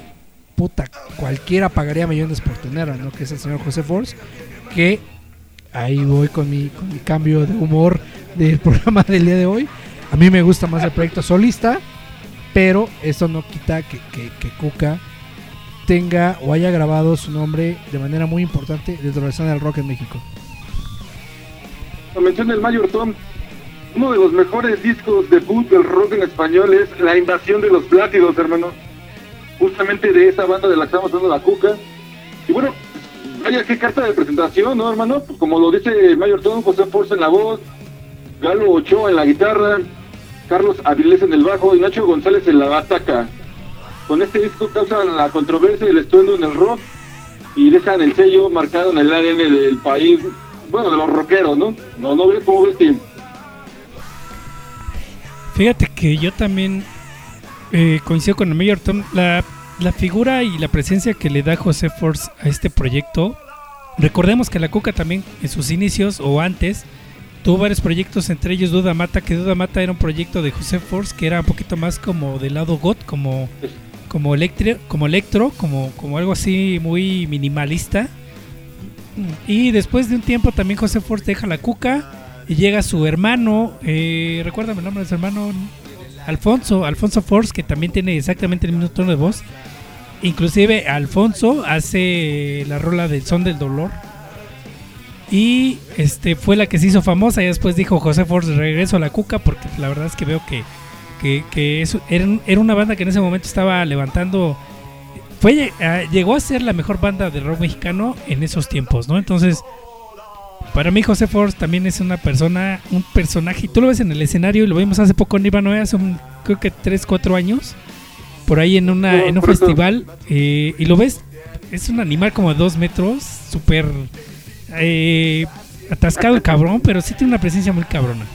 puta, cualquiera pagaría millones por tenerla, ¿no? Que es el señor José Force, que ahí voy con mi, con mi cambio de humor del programa del día de hoy. A mí me gusta más el proyecto solista, pero eso no quita que, que, que Cuca tenga o haya grabado su nombre de manera muy importante dentro de la escena del rock en México. Lo menciona el Mayor Tom. Uno de los mejores discos debut del rock en español es La Invasión de los Plácidos, hermano. Justamente de esa banda de la que estamos hablando, La Cuca. Y bueno, vaya qué carta de presentación, ¿no, hermano? Pues como lo dice Mayor Tom, José Force en la voz, Galo Ochoa en la guitarra, Carlos Avilés en el bajo y Nacho González en la bataca. Con este disco causan la controversia y el estruendo en el rock y dejan el sello marcado en el ADN del país, bueno, de los rockeros, ¿no? No, no ves cómo ves que Fíjate que yo también eh, coincido con el Mayor Tom. La, la figura y la presencia que le da José Force a este proyecto. Recordemos que la Cuca también en sus inicios o antes tuvo varios proyectos, entre ellos Duda Mata, que Duda Mata era un proyecto de José Force que era un poquito más como del lado goth, como, como, electri- como electro, como, como algo así muy minimalista. Y después de un tiempo también José Force deja la Cuca y llega su hermano, eh, recuérdame el nombre de su hermano, Alfonso, Alfonso Force, que también tiene exactamente el mismo tono de voz. Inclusive Alfonso hace la rola del son del dolor. Y este fue la que se hizo famosa. Y después dijo José Force, regreso a la cuca, porque la verdad es que veo que, que, que eso, era, era una banda que en ese momento estaba levantando. Fue, eh, llegó a ser la mejor banda de rock mexicano en esos tiempos, ¿no? Entonces, para mí José Force también es una persona, un personaje. Tú lo ves en el escenario y lo vimos hace poco en Ivanoe, hace un, creo que 3, 4 años. Por ahí en, una, en un festival. eh, y lo ves, es un animal como de 2 metros, súper eh, atascado el cabrón, pero sí tiene una presencia muy cabrona.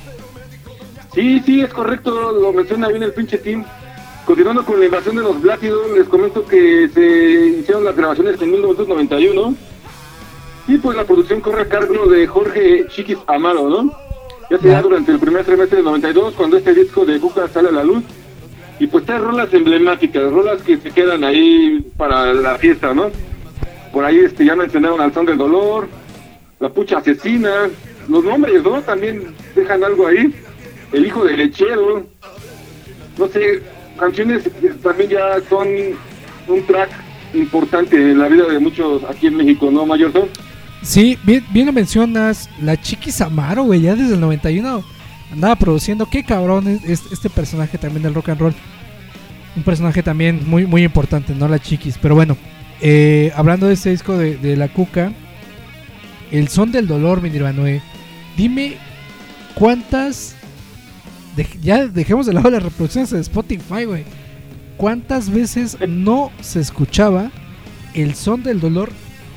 Sí, sí, es correcto, lo menciona bien el pinche team. Continuando con la invasión de los Blátidos, les comento que se iniciaron las grabaciones en 1991. Y pues la producción corre a cargo de Jorge Chiquis Amaro, ¿no? Ya sea Ya. durante el primer trimestre del 92, cuando este disco de Cuca sale a la luz. Y pues tres rolas emblemáticas, rolas que se quedan ahí para la fiesta, ¿no? Por ahí este, ya mencionaron al son del dolor, la pucha asesina, los nombres, ¿no? También dejan algo ahí. El hijo del lechero, no sé, canciones que también ya son un track importante en la vida de muchos aquí en México, ¿no, Mayor Tom? Sí, bien, bien lo mencionas. La Chiquis Amaro, güey, ya desde el 91 andaba produciendo. Qué cabrón es, es este personaje también del rock and roll. Un personaje también muy, muy importante, ¿no? La Chiquis. Pero bueno, eh, hablando de este disco de, La Cuca, El Son del Dolor, mi Nirvanoe. Dime cuántas. ya dejemos de lado las reproducciones de Spotify, güey. ¿Cuántas veces no se escuchaba El Son del Dolor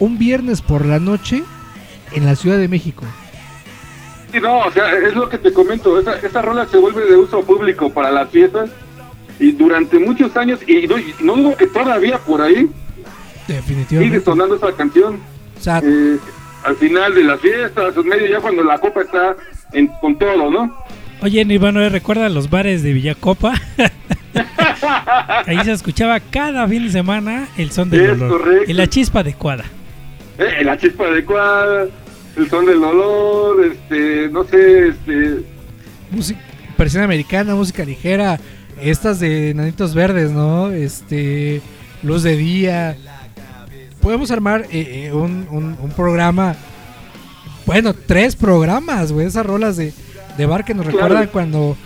un viernes por la noche en la Ciudad de México? Sí, no, o sea, es lo que te comento. Esa, esa rola se vuelve de uso público para las fiestas y durante muchos años, y no, y no digo que todavía por ahí sigue Definitivamente. sonando esa canción. O sea, Eh, al final de las fiestas, en medio ya cuando la copa está en- con todo, ¿no? Oye, Nirvana, ¿recuerda los bares de Villacopa? Ahí se escuchaba cada fin de semana el son del Es dolor. correcto. Y la chispa adecuada. Eh, la chispa adecuada, el son del dolor, este, no sé, este, música, versión americana, música ligera, estas de Nanitos Verdes, ¿no? Este, Luz de Día. Podemos armar eh, eh, un, un- un programa, bueno, tres programas, güey, esas rolas de, de bar que nos Claro. recuerdan cuando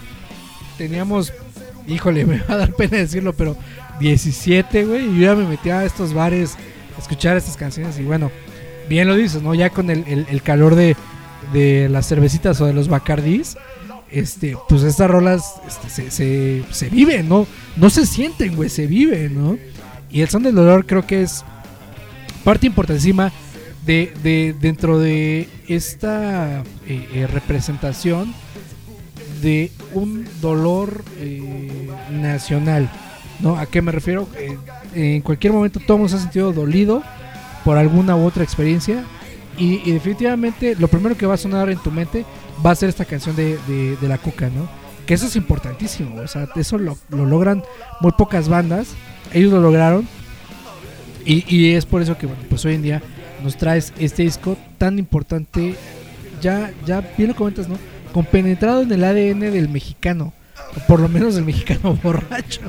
teníamos, híjole, me va a dar pena decirlo, pero 17, güey, y yo ya me metía a estos bares escuchar estas canciones y bueno, bien lo dices, ¿no? Ya con el, el- calor de, de las cervecitas o de los bacardís, este, pues estas rolas este, se, se, se viven, ¿no? No se sienten, güey, se viven, ¿no? Y el son del dolor creo que es parte importantísima de, de dentro de esta eh, eh, representación de un dolor eh, nacional, ¿no? ¿A qué me refiero? En cualquier momento todos se ha sentido dolido por alguna u otra experiencia y, definitivamente lo primero que va a sonar en tu mente va a ser esta canción de, de- la cuca, ¿no? Que eso es importantísimo, o sea, eso lo, lo logran muy pocas bandas, ellos lo lograron y, y es por eso que, bueno, pues hoy en día nos traes este disco tan importante, ya, ya bien lo comentas, ¿no? Compenetrado en el ADN del mexicano, por lo menos del mexicano borracho.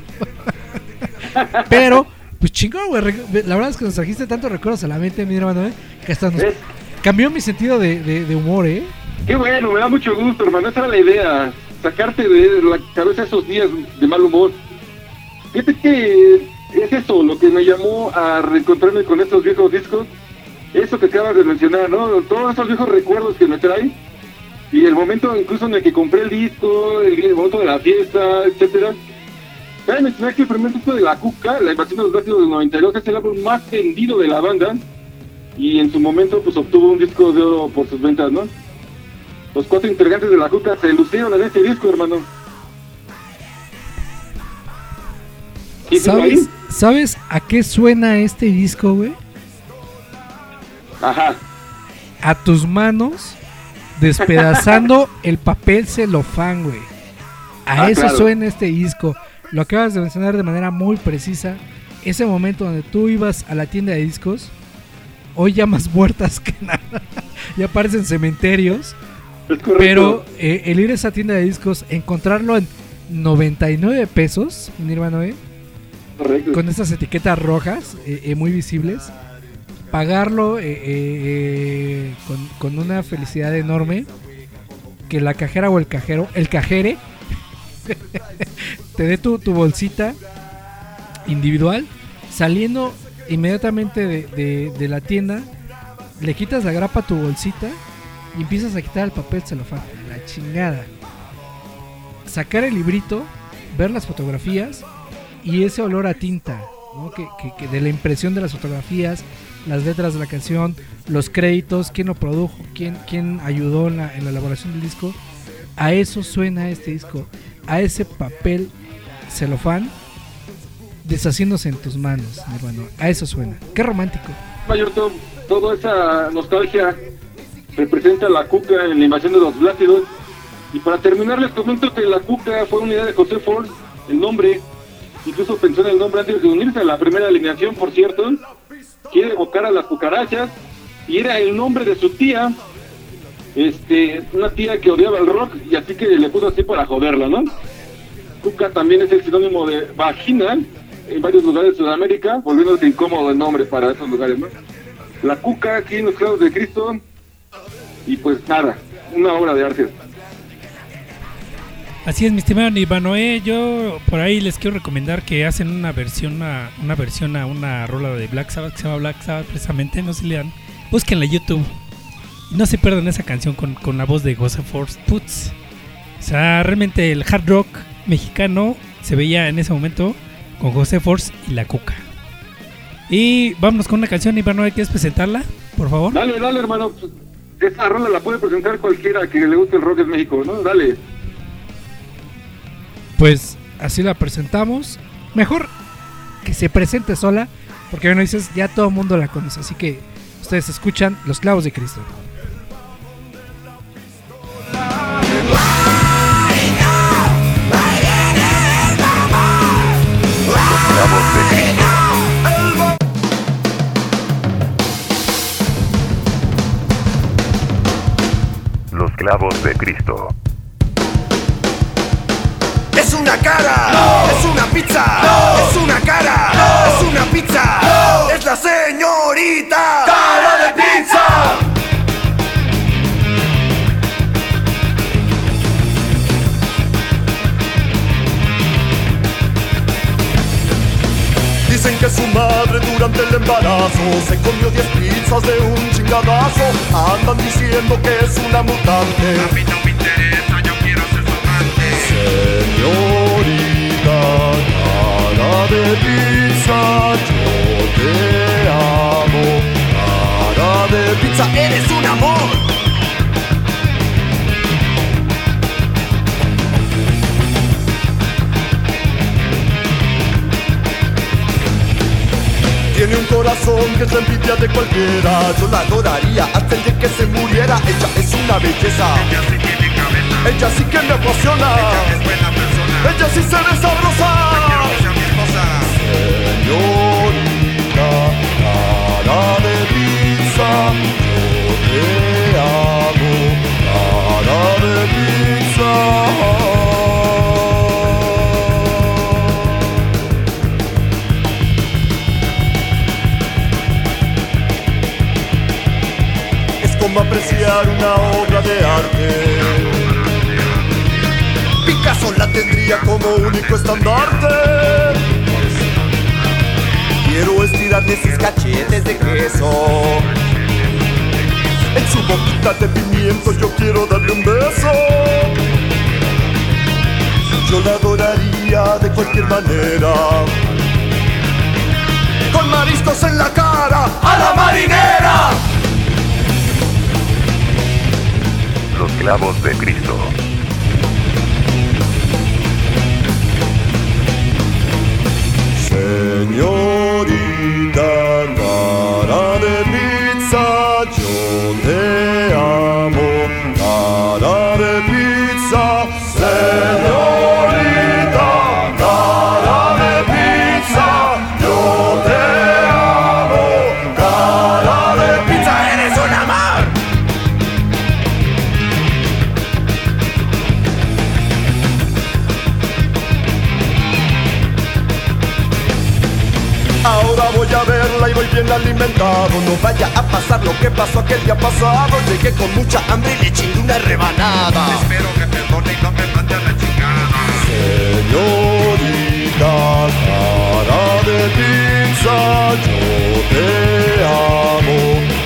Pero, pues chingón, güey, la verdad es que nos trajiste tantos recuerdos a la mente, mi hermano, ¿eh? Que hasta nos ¿ves? cambió mi sentido de, de- de humor, ¿eh? Qué bueno, me da mucho gusto, hermano. Esa era la idea. Sacarte de la cabeza esos días de mal humor. Fíjate que es eso lo que me llamó a reencontrarme con estos viejos discos. Eso que acabas de mencionar, ¿no? Todos esos viejos recuerdos que me trae. Y el momento incluso en el que compré el disco, el, el momento de la fiesta, etcétera. Cabe mencionar que el primer disco de La Cuca, La Invasión de los Gatos del 92, es el álbum más vendido de la banda. Y en su momento, pues obtuvo un disco de oro por sus ventas, ¿no? Los cuatro integrantes de la Cuca se lucieron en este disco, hermano. ¿Y tú ¿Sabes? ¿Sabes a qué suena este disco, güey? Ajá. A tus manos despedazando el papel celofán, güey. A Ah, eso claro. suena este disco. Lo acabas de mencionar de manera muy precisa. Ese momento donde tú ibas a la tienda de discos, hoy ya más muertas que nada. ya parecen cementerios. Pero eh, el ir a esa tienda de discos, encontrarlo en 99 pesos, Nirvana, ¿eh? correcto. con estas etiquetas rojas eh, eh, muy visibles, pagarlo eh, eh, eh, con, con una felicidad enorme, que la cajera o el cajero, el cajere, te dé tu, tu bolsita individual, saliendo inmediatamente de, de- de la tienda, le quitas la grapa a tu bolsita y empiezas a quitar el papel celofán, la chingada. Sacar el librito, ver las fotografías y ese olor a tinta, ¿no? que, que- que de la impresión de las fotografías, las letras de la canción, los créditos, quién lo produjo, quién, quién ayudó en la, en la elaboración del disco, a eso suena este disco, a ese papel celofán deshaciéndose en tus manos, mi hermano, a eso suena, qué romántico. Mayor Tom, toda esa nostalgia representa la Cuca en la invasión de los Blástidos. Y para terminar les comento que la Cuca fue una idea de José Ford, el nombre, incluso pensó en el nombre antes de unirse a la primera alineación, por cierto. Quiere evocar a las cucarachas y era el nombre de su tía, este, una tía que odiaba el rock y así que le puso así para joderla, ¿no? Cuca también es el sinónimo de vagina en varios lugares de Sudamérica, volviéndose incómodo el nombre para esos lugares, ¿no? La Cuca aquí en los clavos de Cristo. Y pues nada, una obra de arte. Así es, mi estimado Nivanoe. Yo por ahí les quiero recomendar que hacen una versión a, una versión a una rola de Black Sabbath que se llama Black Sabbath precisamente. No se lean. Búsquenla en YouTube. No se pierdan esa canción con, con la voz de Joseph Force Puts. O sea, realmente el hard rock mexicano se veía en ese momento con José Force y la Cuca. Y vámonos con una canción, Ivanoe. ¿Quieres presentarla? Por favor. Dale, dale, hermano. pues, Esta rola la puede presentar cualquiera que le guste el rock en México, ¿no? Dale. Pues así la presentamos. Mejor que se presente sola, porque bueno, dices, ya todo el mundo la conoce. Así que ustedes escuchan Los Clavos de Cristo. Los clavos de Cristo. Es una cara, es una pizza, es una cara, es una pizza, es la señorita. Cara de pizza. Dicen que su madre durante el embarazo se comió 10 pizzas de un chingadazo. Andan diciendo que es una mutante. A mí no me interesa, eres un amor. Tiene un corazón que la envidia de cualquiera. Yo la adoraría el día que se muriera una belleza. Ella sí tiene cabeza Ella sí que me apasiona. Ella es buena persona Ella sí se ve sabrosa como apreciar una obra de arte. Picasso la tendría como único estandarte. Quiero estirarle sus cachetes de queso. En su boquita de pimiento yo quiero darle un beso. Yo la adoraría de cualquier manera. Con mariscos en la cara, a la marinera. Los clavos de Cristo. Señorita, cara de pizza, yo te amo. Cara de pizza, alimentado. No vaya a pasar lo que pasó aquel día pasado. Llegué con mucha hambre y le chingué una rebanada. Espero que perdone y no me mande a la chingada. Señorita, cara de pizza Yo te amo.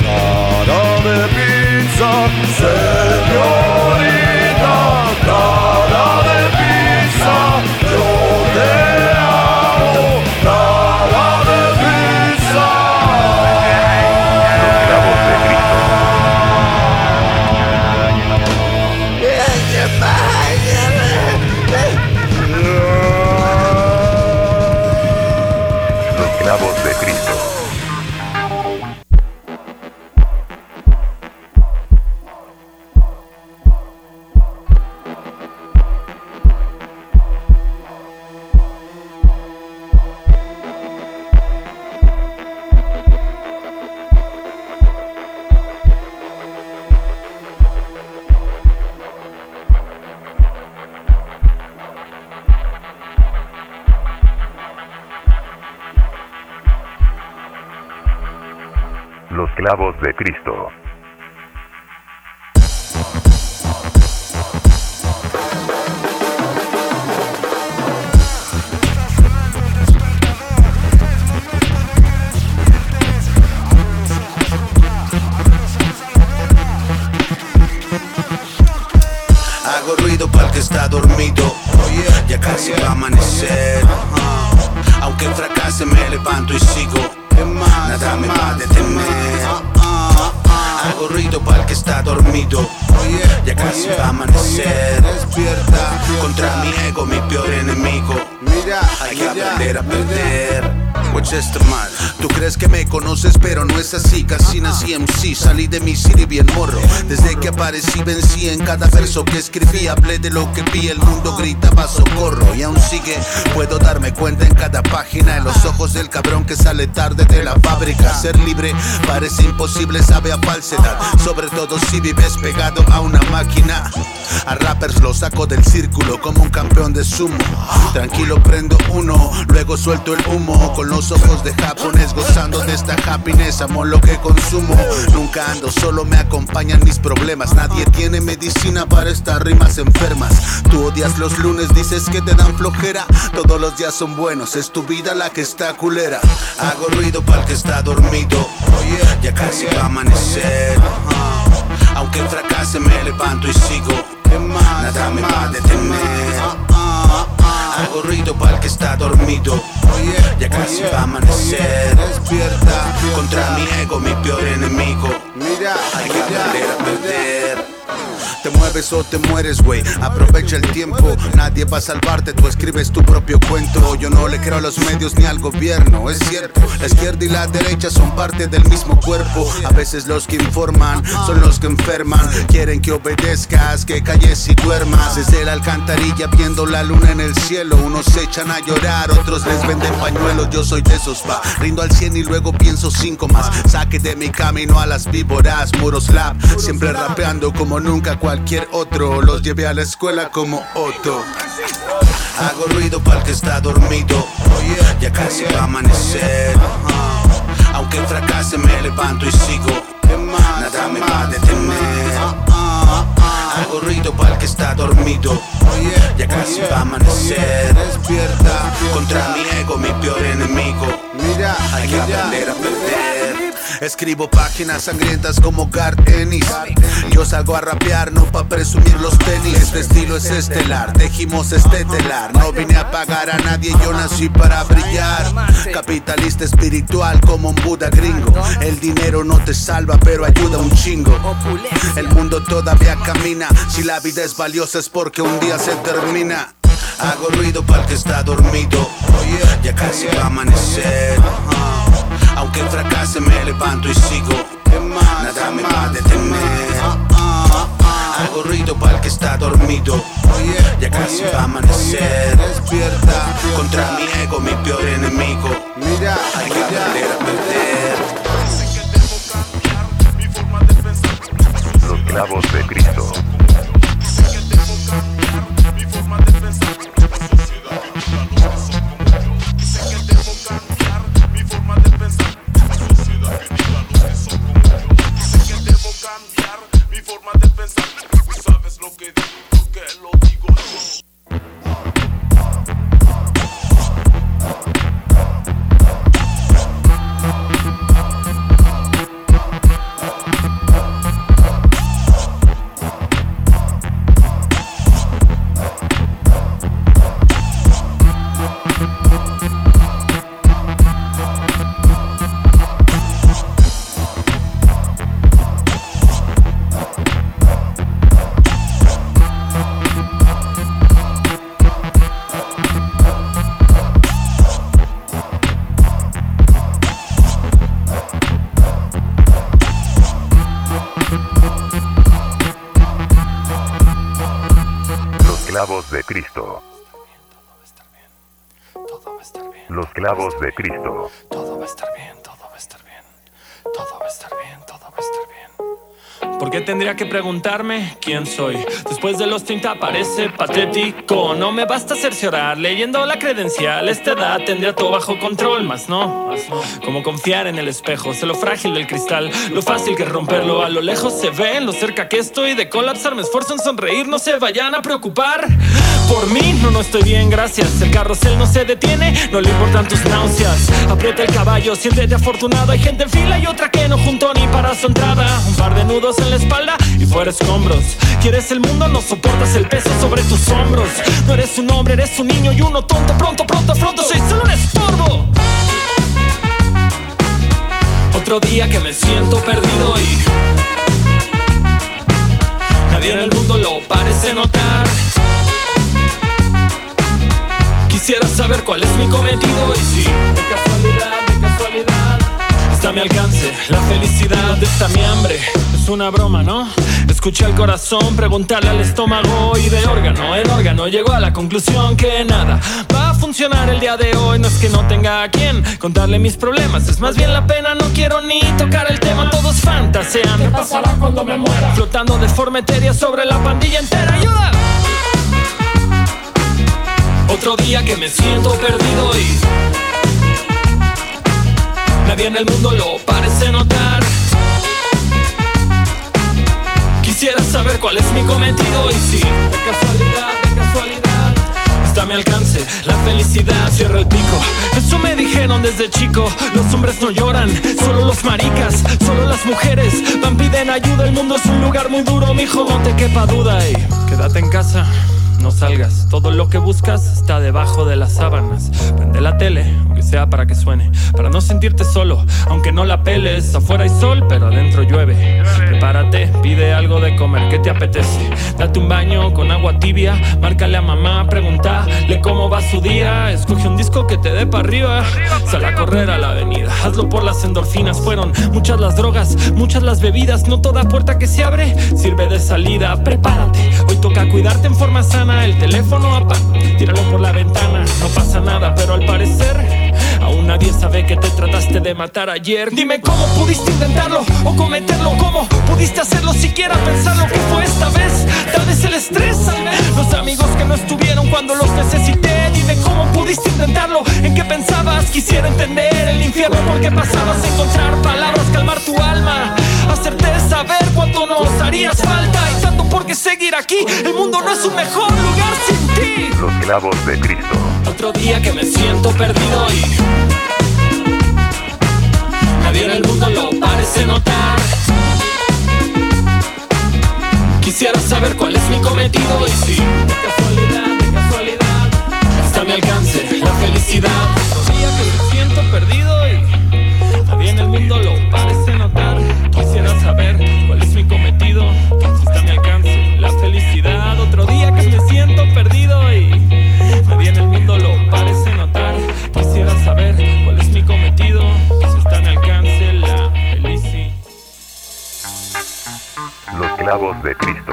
Cara de pizza Señorita, Los clavos de Cristo. Salí de mi city bien morro. Desde que aparecí, vencí en cada verso que escribí. Hablé de lo que vi, el mundo gritaba socorro. Y aún sigue, puedo darme cuenta en cada página. En los ojos del cabrón que sale tarde de la fábrica. Ser libre parece imposible, sabe a falsedad. Sobre todo si vives pegado a una máquina. A rappers los saco del círculo como un campeón de sumo. Tranquilo, prendo uno, luego suelto el humo. Con los ojos de japonés gozando de esta happiness. Amo lo que consumo. Nunca ando solo, me acompañan mis problemas. Nadie tiene medicina para estas rimas enfermas. Tú odias los lunes, dices que te dan flojera. Todos los días son buenos, es tu vida la que está culera. Hago ruido para el que está dormido. Ya casi va a amanecer. Aunque fracase, me levanto y sigo. Nada me va a detener. Hago ruido para el que está dormido. Ya casi va a amanecer. Despierta. Contra mi ego, mi peor enemigo. Mira, hay que aprender a perder. Mueves te mueres, güey. Aprovecha el tiempo, nadie va a salvarte. Tú escribes tu propio cuento. Yo no le creo a los medios ni al gobierno, es cierto. La izquierda y la derecha son parte del mismo cuerpo. A veces los que informan son los que enferman. Quieren que obedezcas, que calles y duermas. Desde la alcantarilla viendo la luna en el cielo. Unos se echan a llorar, otros les venden pañuelos. Yo soy de esos, pa. Rindo al 100 y luego pienso cinco más. Saque de mi camino a las víboras, muros lap. Siempre rapeando como nunca cualquier otro. Los llevé a la escuela como Otto. Hago ruido para el que está dormido. Ya casi va a amanecer. Aunque fracase, me levanto y sigo. Nada me va a detener. Hago ruido para el que está dormido. Ya casi va a amanecer. Despierta. Contra mi ego, mi peor enemigo. Mira, hay que aprender a perder. Escribo páginas sangrientas como Garth Ennis. Yo salgo a rapear, no pa' presumir los tenis. Este estilo es estelar, tejimos este telar. No vine a pagar a nadie, yo nací para brillar. Capitalista espiritual como un Buda gringo. El dinero no te salva, pero ayuda un chingo. El mundo todavía camina. Si la vida es valiosa es porque un día se termina. Hago ruido para el que está dormido. Ya casi va a amanecer. Aunque fracase me levanto y sigo. Nada me va a detener. Hago ruido para el que está dormido. Ya casi va a amanecer. Despierta. Contra mi ego, mi peor enemigo. Mira, hay que aprender a perder. Los clavos de Cristo. De Cristo. Tendría que preguntarme quién soy? Después de los 30 parece patético. No me basta cerciorar leyendo la credencial. Esta edad tendría todo bajo control, más no. Como confiar en el espejo, sé lo frágil del cristal, lo fácil que romperlo. A lo lejos se ve, en lo cerca que estoy de colapsar. Me esfuerzo en sonreír, no se vayan a preocupar. Por mí, no, no estoy bien, gracias. El carrusel no se detiene, no le importan tus náuseas. Aprieta el caballo, siéntete afortunado. Hay gente en fila y otra que no juntó ni para su entrada. Un par de nudos en la espalda y fuera escombros. Quieres el mundo, no soportas el peso sobre tus hombros. No eres un hombre, eres un niño y uno tonto. Pronto, pronto, pronto, soy solo un estorbo. Otro día que me siento perdido y nadie en el mundo lo parece notar. Quisiera saber cuál es mi cometido y si de casualidad, mi alcance la felicidad está mi hambre. Es una broma, ¿no? Escuché al corazón preguntarle al estómago y de órgano en órgano llegó a la conclusión que nada va a funcionar el día de hoy. No es que no tenga a quien contarle mis problemas, es más bien la pena. No quiero ni tocar el tema, todos fantasean. ¿Qué pasará cuando me muera? Flotando de forma etérea sobre la pandilla entera. ¡Ayuda! Otro día que me siento perdido y nadie en el mundo lo parece notar. Quisiera saber cuál es mi cometido y si de casualidad, de casualidad está a mi alcance la felicidad. Cierra el pico. Eso me dijeron desde chico. Los hombres no lloran, solo los maricas, solo las mujeres van piden ayuda. El mundo es un lugar muy duro, mijo, no te quepa duda y quédate en casa. No salgas, todo lo que buscas está debajo de las sábanas. Prende la tele, sea para que suene, para no sentirte solo, aunque no la peles. Afuera hay sol, pero adentro llueve. Prepárate, pide algo de comer, ¿qué te apetece? Date un baño con agua tibia, márcale a mamá, pregúntale cómo va su día. Escoge un disco que te dé para arriba, sal a correr a la avenida. Hazlo por las endorfinas, fueron muchas las drogas, muchas las bebidas. No toda puerta que se abre sirve de salida. Prepárate, hoy toca cuidarte en forma sana. El teléfono apaga, tíralo por la ventana. No pasa nada, pero al parecer aún nadie sabe que te trataste de matar ayer. Dime cómo pudiste intentarlo o cometerlo, cómo pudiste hacerlo, siquiera pensar lo que fue esta vez. Tal vez el estrés, los amigos que no estuvieron cuando los necesité. Dime cómo pudiste intentarlo, en qué pensabas. Quisiera entender el infierno por qué pasabas, encontrar palabras, calmar tu alma, hacerte saber cuánto nos harías falta. Y tanto por qué seguir aquí, el mundo no es un mejor lugar Los clavos de Cristo. Otro día que me siento perdido y nadie en el mundo lo parece notar. Quisiera saber cuál es mi cometido y si de casualidad, de casualidad está a mi alcance la felicidad. Otro día que me siento perdido y nadie en el mundo lo parece Los clavos de Cristo.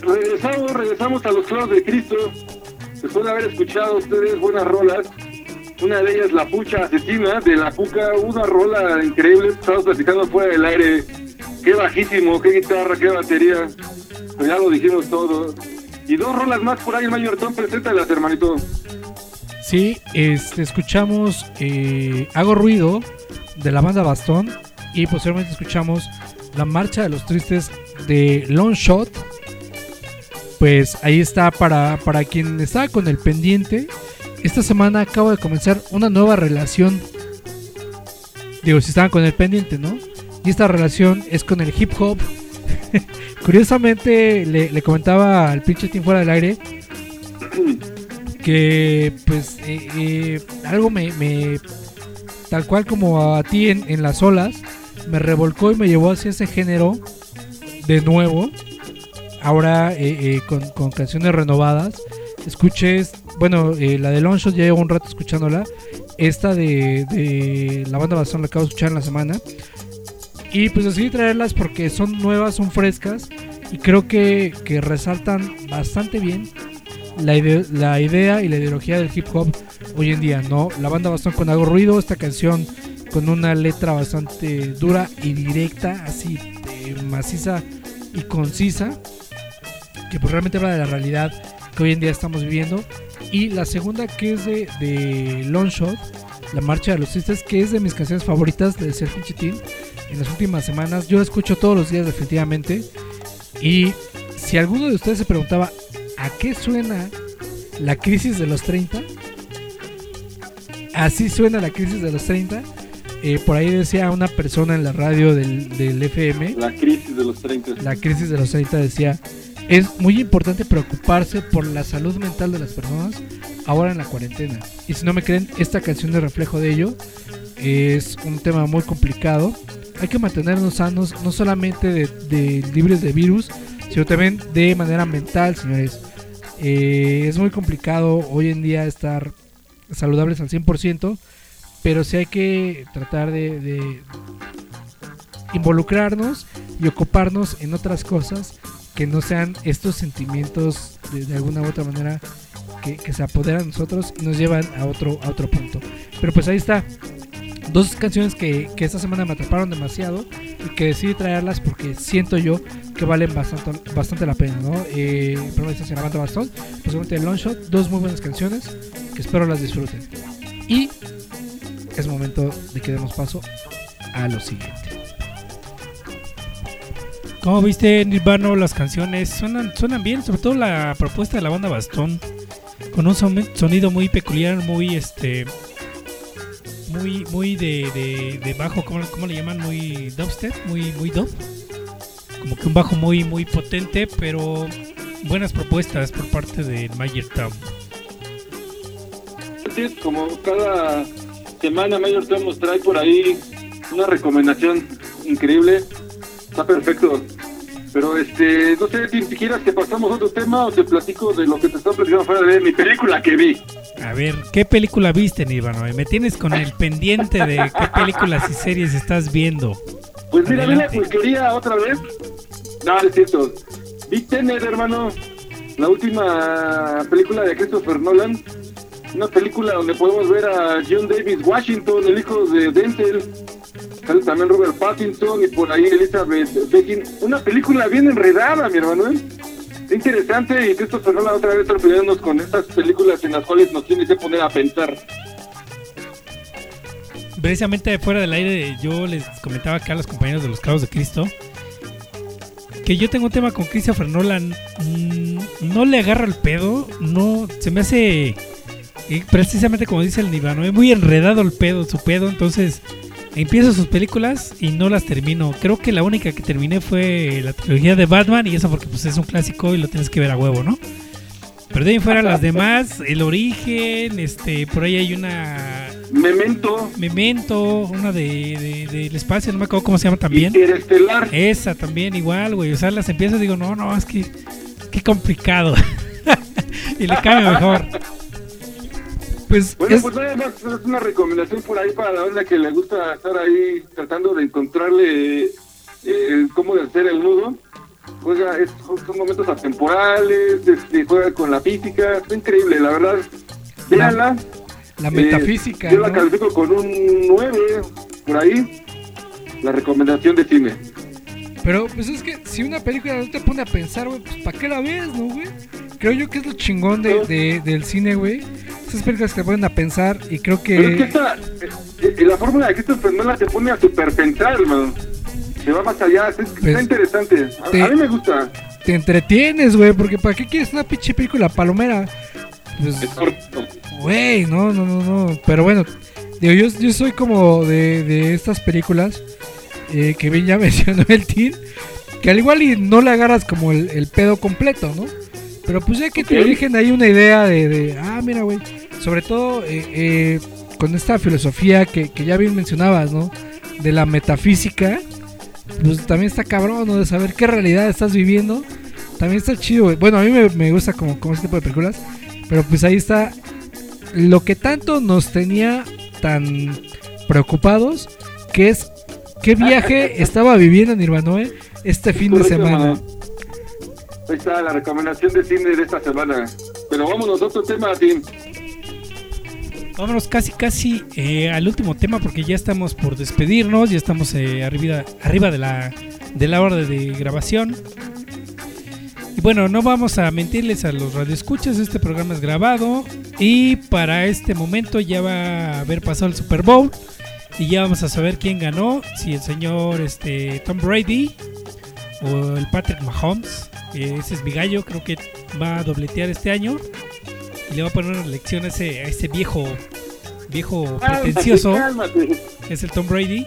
Regresamos, regresamos a los clavos de Cristo. Después de haber escuchado ustedes buenas rolas, una de ellas La Pucha Asesina, de La Puca, una rola increíble. Estamos platicando fuera del aire. Qué bajísimo, qué guitarra, qué batería. Pues ya lo dijimos todo. Y dos rolas más por ahí, el Mayor Tom, preséntalas, hermanito. Sí, este, escuchamos eh, Hago Ruido de la banda Bastón y posteriormente escuchamos La Marcha de los Tristes de Long Shot. Pues ahí está para, para quien estaba con el pendiente. Esta semana acabo de comenzar una nueva relación. Digo, si estaban con el pendiente, ¿no? Y esta relación es con el hip hop. Curiosamente le, le comentaba al pinche team fuera del aire que pues eh, eh, algo me, tal cual como a ti en, las olas me revolcó y me llevó hacia ese género de nuevo. Ahora eh, eh, con, con canciones renovadas escuches bueno eh, la de Longshot ya llevo un rato escuchándola esta de, de la banda Bastón la acabo de escuchar en la semana. Y pues decidí traerlas porque son nuevas, son frescas y creo que, que resaltan bastante bien la, ide- la idea y la ideología del hip hop hoy en día, ¿no? La banda Bastón con Hago Ruido, esta canción con una letra bastante dura y directa, así maciza y concisa, que pues realmente habla de la realidad que hoy en día estamos viviendo. Y la segunda que es de, de Longshot, La Marcha de los Tristes, que es de mis canciones favoritas de Sergio Chitín en las últimas semanas. Yo la escucho todos los días definitivamente. Y si alguno de ustedes se preguntaba a qué suena la crisis de los 30, así suena la crisis de los 30. Eh, por ahí decía una persona en la radio del, del FM, La crisis de los 30. la crisis de los 30 decía, es muy importante preocuparse por la salud mental de las personas ahora en la cuarentena. Y si no me creen, esta canción es reflejo de ello. Es un tema muy complicado. Hay que mantenernos sanos, no solamente de, de libres de virus, sino también de manera mental, señores. Eh, es muy complicado hoy en día estar saludables al 100%, pero sí hay que tratar de, involucrarnos y ocuparnos en otras cosas que no sean estos sentimientos de, alguna u otra manera que, se apoderan de nosotros y nos llevan a otro, a otro punto. Pero pues ahí está. Dos canciones que, que esta semana me atraparon demasiado y que decidí traerlas porque siento yo que valen bastante, bastante la pena, ¿no? Eh, primero esta la banda Bastón, posiblemente el Longshot, dos muy buenas canciones que espero las disfruten. Y es momento de que demos paso a lo siguiente. ¿Cómo viste, Nirvana? Las canciones suenan, suenan bien, sobre todo la propuesta de la banda Bastón, con un son- sonido muy peculiar, muy este, muy, muy de, de, bajo, ¿cómo, cómo le llaman? Muy dubstep, muy, muy dub, como que un bajo muy, muy potente, pero buenas propuestas por parte de Mayer Town. Sí, como cada semana Mayor Tom nos trae por ahí una recomendación increíble. Está perfecto. Pero este, no sé si quieras que pasamos a otro tema o te platico de lo que te estaba platicando fuera de mi película que vi. A ver, ¿qué película viste, Nirvana? Me tienes con el pendiente de qué películas y series estás viendo. Pues mira, vi la Adelante. pulquería otra vez. No, no es cierto. Vi Tenet, hermano. La última película de Christopher Nolan. Una película donde podemos ver a John Davis Washington, el hijo de Denzel. Sale también Robert Pattinson y por ahí Elizabeth Beckin. Una película bien enredada, mi hermano. ¿eh? Interesante y Christopher Nolan otra vez sorprendiéndonos con estas películas en las cuales nos tiene que poner a pensar. Precisamente fuera del aire yo les comentaba acá a los compañeros de los Clavos de Cristo que yo tengo un tema con Christopher Nolan. mm, no le agarro el pedo, no se me hace precisamente como dice el Nivano, es muy enredado el pedo, su pedo, entonces empiezo sus películas y no las termino. Creo que la única que terminé fue la trilogía de Batman y eso porque pues es un clásico y lo tienes que ver a huevo, ¿no? Pero de ahí fuera las demás, El Origen, este, por ahí hay una Memento, Memento, una de, de- del espacio, no me acuerdo cómo se llama también. Interestelar. Esa también igual, güey. O sea, las empiezo y digo, no, no, es que qué complicado. y le cambio mejor. Pues, Bueno, es- pues nada más es una recomendación por ahí para la banda que le gusta estar ahí tratando de encontrarle eh, cómo de hacer el nudo. Juega, es- son momentos atemporales, este, juega con la física, está increíble, la verdad. Véanla. la Eh, metafísica, yo la califico con un 9 por ahí. La recomendación de cine. Pero pues es que si una película no te pone a pensar, güey, pues ¿para qué la ves, no, güey? Creo yo que es lo chingón de, de- del cine, güey. Esas películas que te ponen a pensar y creo Pero es que que... esta, eh, la fórmula de Christopher Nolan te pone a superpensar, hermano. Se va más allá, es- está Pues, interesante. A, te- a mí me gusta. te entretienes, güey, porque ¿para qué quieres una pinche película palomera? Pues, Es corto. güey, no, no, no, no. Pero bueno, digo, yo, yo soy como de, de estas películas eh, que bien ya mencionó el Team, que al igual y no le agarras como el, el pedo completo, ¿no? Pero pues ya que te dirigen ahí una idea de, de, ah, mira, güey, sobre todo eh, eh, con esta filosofía que, que ya bien mencionabas, ¿no? De la metafísica, pues también está cabrón, ¿no? De saber qué realidad estás viviendo. También está chido, güey. Bueno, a mí me, me gusta como, como este tipo de películas. Pero pues ahí está lo que tanto nos tenía tan preocupados, que es qué viaje estaba viviendo Nirvanoe este fin de semana. Ahí está la recomendación de cine de esta semana. Pero vámonos a otro tema, Tim. Vámonos casi, casi eh, al último tema porque ya estamos por despedirnos, ya estamos eh, arriba, arriba de, la, de la hora de grabación. Y bueno, no vamos a mentirles a los radioescuchas, este programa es grabado y para este momento ya va a haber pasado el Super Bowl y ya vamos a saber quién ganó, si el señor este, Tom Brady o el Patrick Mahomes. Ese es mi gallo, creo que va a dobletear este año y le va a poner una lección a ese, a ese viejo, viejo pretencioso Cálmate. es el Tom Brady.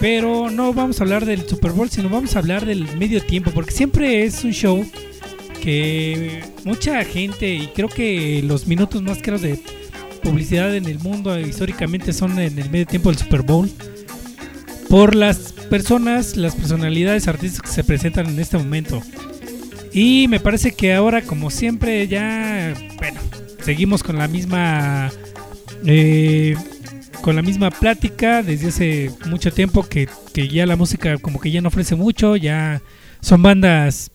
Pero no vamos a hablar del Super Bowl, sino vamos a hablar del medio tiempo, porque siempre es un show que mucha gente, y creo que los minutos más caros de publicidad en el mundo eh, históricamente son en el medio tiempo del Super Bowl, por las personas, las personalidades artísticas que se presentan en este momento. Y me parece que ahora, como siempre, ya, bueno, seguimos con la misma eh, con la misma plática desde hace mucho tiempo que, que ya la música como que ya no ofrece mucho, ya son bandas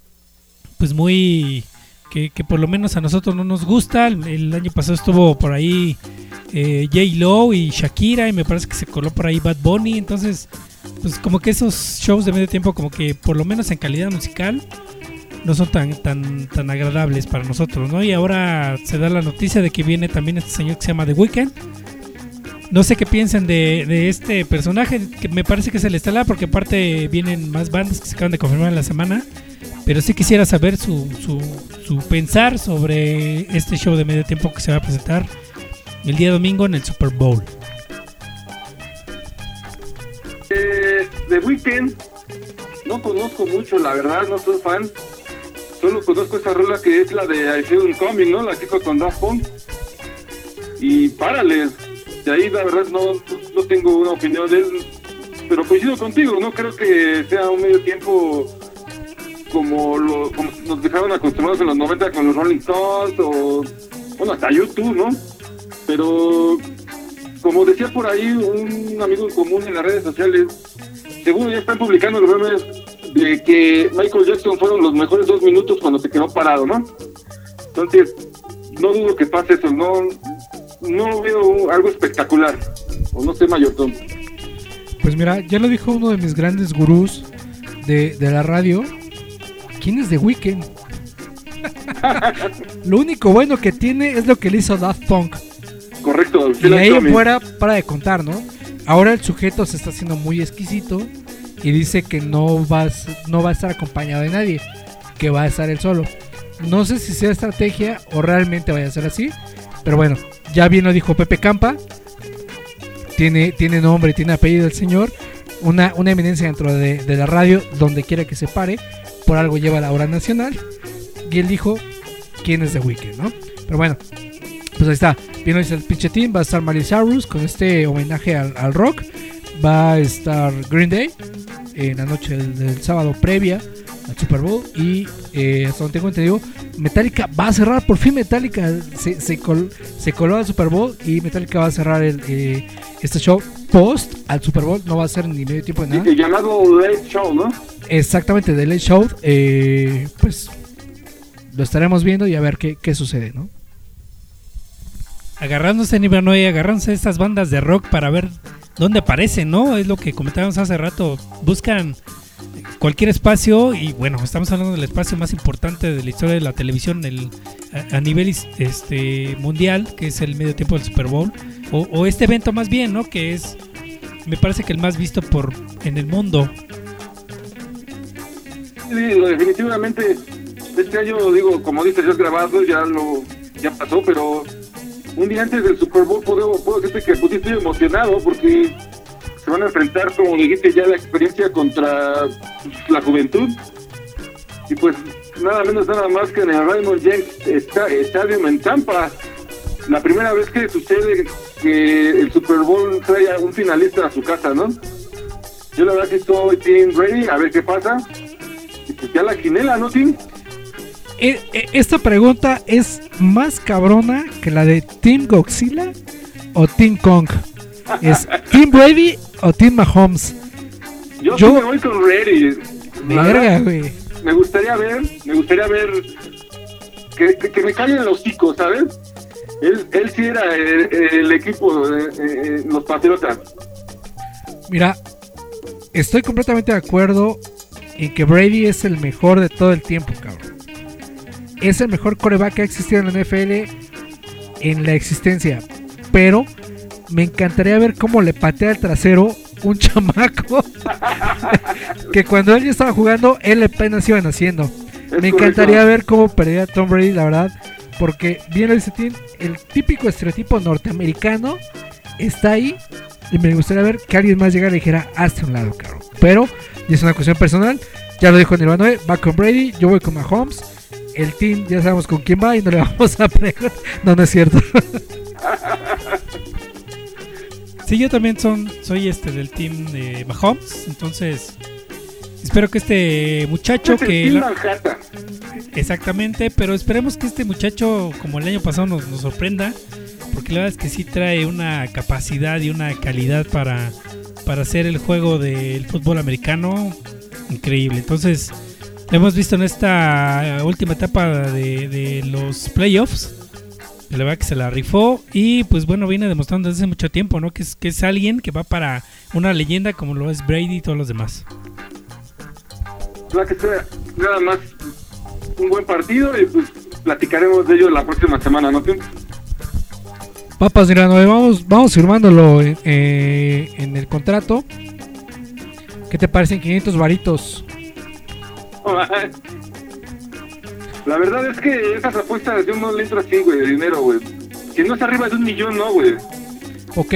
pues muy que, por lo menos a nosotros no nos gusta. El, año pasado estuvo por ahí eh, J. Lo y Shakira y me parece que se coló por ahí Bad Bunny, entonces pues como que esos shows de medio tiempo como que por lo menos en calidad musical no son tan tan tan agradables para nosotros, ¿no? Y ahora se da la noticia de que viene también este señor que se llama The Weeknd. No sé qué piensan de, de este personaje, que me parece que es el estelar, porque aparte vienen más bandas que se acaban de confirmar en la semana. Pero sí quisiera saber su, su, su pensar sobre este show de medio tiempo que se va a presentar el día domingo en el Super Bowl. Eh, The Weeknd, no conozco mucho, la verdad, no soy fan. Solo conozco esa rola que es la de I Feel Coming, ¿no? La que con Daft Punk. Y párale, ahí la verdad no, no tengo una opinión él. Pero coincido contigo, no creo que sea un medio tiempo como, lo, como nos dejaron acostumbrados en los 90 con los Rolling Stones o, bueno, hasta YouTube, ¿no? Pero, como decía por ahí un amigo en común en las redes sociales, seguro ya están publicando los memes de que Michael Jackson fueron los mejores dos minutos cuando se quedó parado, ¿no? Entonces, no dudo que pase eso, no, no veo algo espectacular, o no sé, Mayor Tom. Pues mira, ya lo dijo uno de mis grandes gurús de, de la radio. ¿Quién es The Weeknd? lo único bueno que tiene es lo que le hizo Daft Punk. Correcto, Y ahí fuera, para de contar, ¿no? Ahora el sujeto se está haciendo muy exquisito y dice que no va, a no va a estar acompañado de nadie, que va a estar él solo. No sé si sea estrategia o realmente vaya a ser así, pero bueno, ya bien lo dijo Pepe Campa, tiene, tiene nombre tiene apellido el señor, una, una eminencia dentro de, de la radio, donde quiera que se pare, por algo lleva la hora nacional, y él dijo quién es The Weeknd, ¿no? Pero bueno, pues ahí está. Dice el pinche team. Va a estar Cyrus con este homenaje al, al rock. Va a estar Green Day en la noche del sábado previa al Super Bowl. Y eh, hasta donde tengo entendido, Metallica va a cerrar. Por fin Metallica se, se, col- se coló al Super Bowl. Y Metallica va a cerrar el, eh, este show post al Super Bowl. No va a ser ni medio tiempo de nada. El llamado Late Show, ¿no? Exactamente, The Late Show. eh, pues lo estaremos viendo y a ver qué, qué sucede, ¿no? Agarrándose en Ibernoy, agarrándose estas bandas de rock para ver dónde aparecen, ¿no? Es lo que comentábamos hace rato. Buscan cualquier espacio y bueno, estamos hablando del espacio más importante de la historia de la televisión el, a, nivel este mundial, que es el medio tiempo del Super Bowl, o, este evento más bien, ¿no? Que es, me parece que el más visto por en el mundo. Sí, definitivamente este año, digo, como dices, ya grabado, ya lo ya pasó, pero un día antes del Super Bowl puedo, puedo decirte que estoy emocionado porque se van a enfrentar, como dijiste, ya la experiencia contra pues, la juventud. Y pues nada menos, nada más que en el Raymond James Sta- Stadium en Tampa. La primera vez que sucede que el Super Bowl trae a un finalista a su casa, ¿no? Yo la verdad que estoy bien ready, a ver qué pasa. Y pues ya la quinela, ¿no, Tim? E- e- Esta pregunta es más cabrona que la de Team Godzilla o Team Kong. ¿Es Team Brady o Team Mahomes? Yo, Yo- sí me voy con Verga, güey. Me gustaría ver, me gustaría ver que, que, que me callen los hocico, ¿sabes? Él, él sí era el, el equipo, eh, eh, los Patriotas. Mira, estoy completamente de acuerdo en que Brady es el mejor de todo el tiempo, cabrón. Es el mejor coreback que ha existido en la NFL en la existencia. Pero me encantaría ver cómo le patea el trasero un chamaco que cuando él ya estaba jugando, él apenas iba naciendo. Es Me encantaría correcto. ver cómo perdía Tom Brady, la verdad. Porque bien Tim, el típico estereotipo norteamericano está ahí. Y me gustaría ver que alguien más llegara y dijera, hazte un lado, cabrón. Pero, y es una cuestión personal, ya lo dijo Nirvana, va con Brady, yo voy con Mahomes. El team ya sabemos con quién va y no le vamos a preguntar. No, no es cierto. Sí, yo también son, soy este del team de Mahomes, entonces espero que este muchacho Es el que... Team Manhattan. Exactamente, pero esperemos que este muchacho, como el año pasado, nos, nos sorprenda, porque la verdad es que sí trae una capacidad y una calidad para, para hacer el juego del fútbol americano increíble. Entonces, lo hemos visto en esta última etapa de, de los playoffs. La verdad que se la rifó y pues bueno, viene demostrando desde hace mucho tiempo, ¿no? Que es, que es alguien que va para una leyenda como lo es Brady y todos los demás. Ojalá que sea nada más un buen partido y pues platicaremos de ello la próxima semana, ¿no? Tim? Papas Nirvana, vamos, vamos firmándolo en, eh, en el contrato. ¿Qué te parecen 500 varitos? La verdad es que esas apuestas yo no le entro así, güey, de dinero, güey. Si no es arriba de un millón, no, güey. Ok.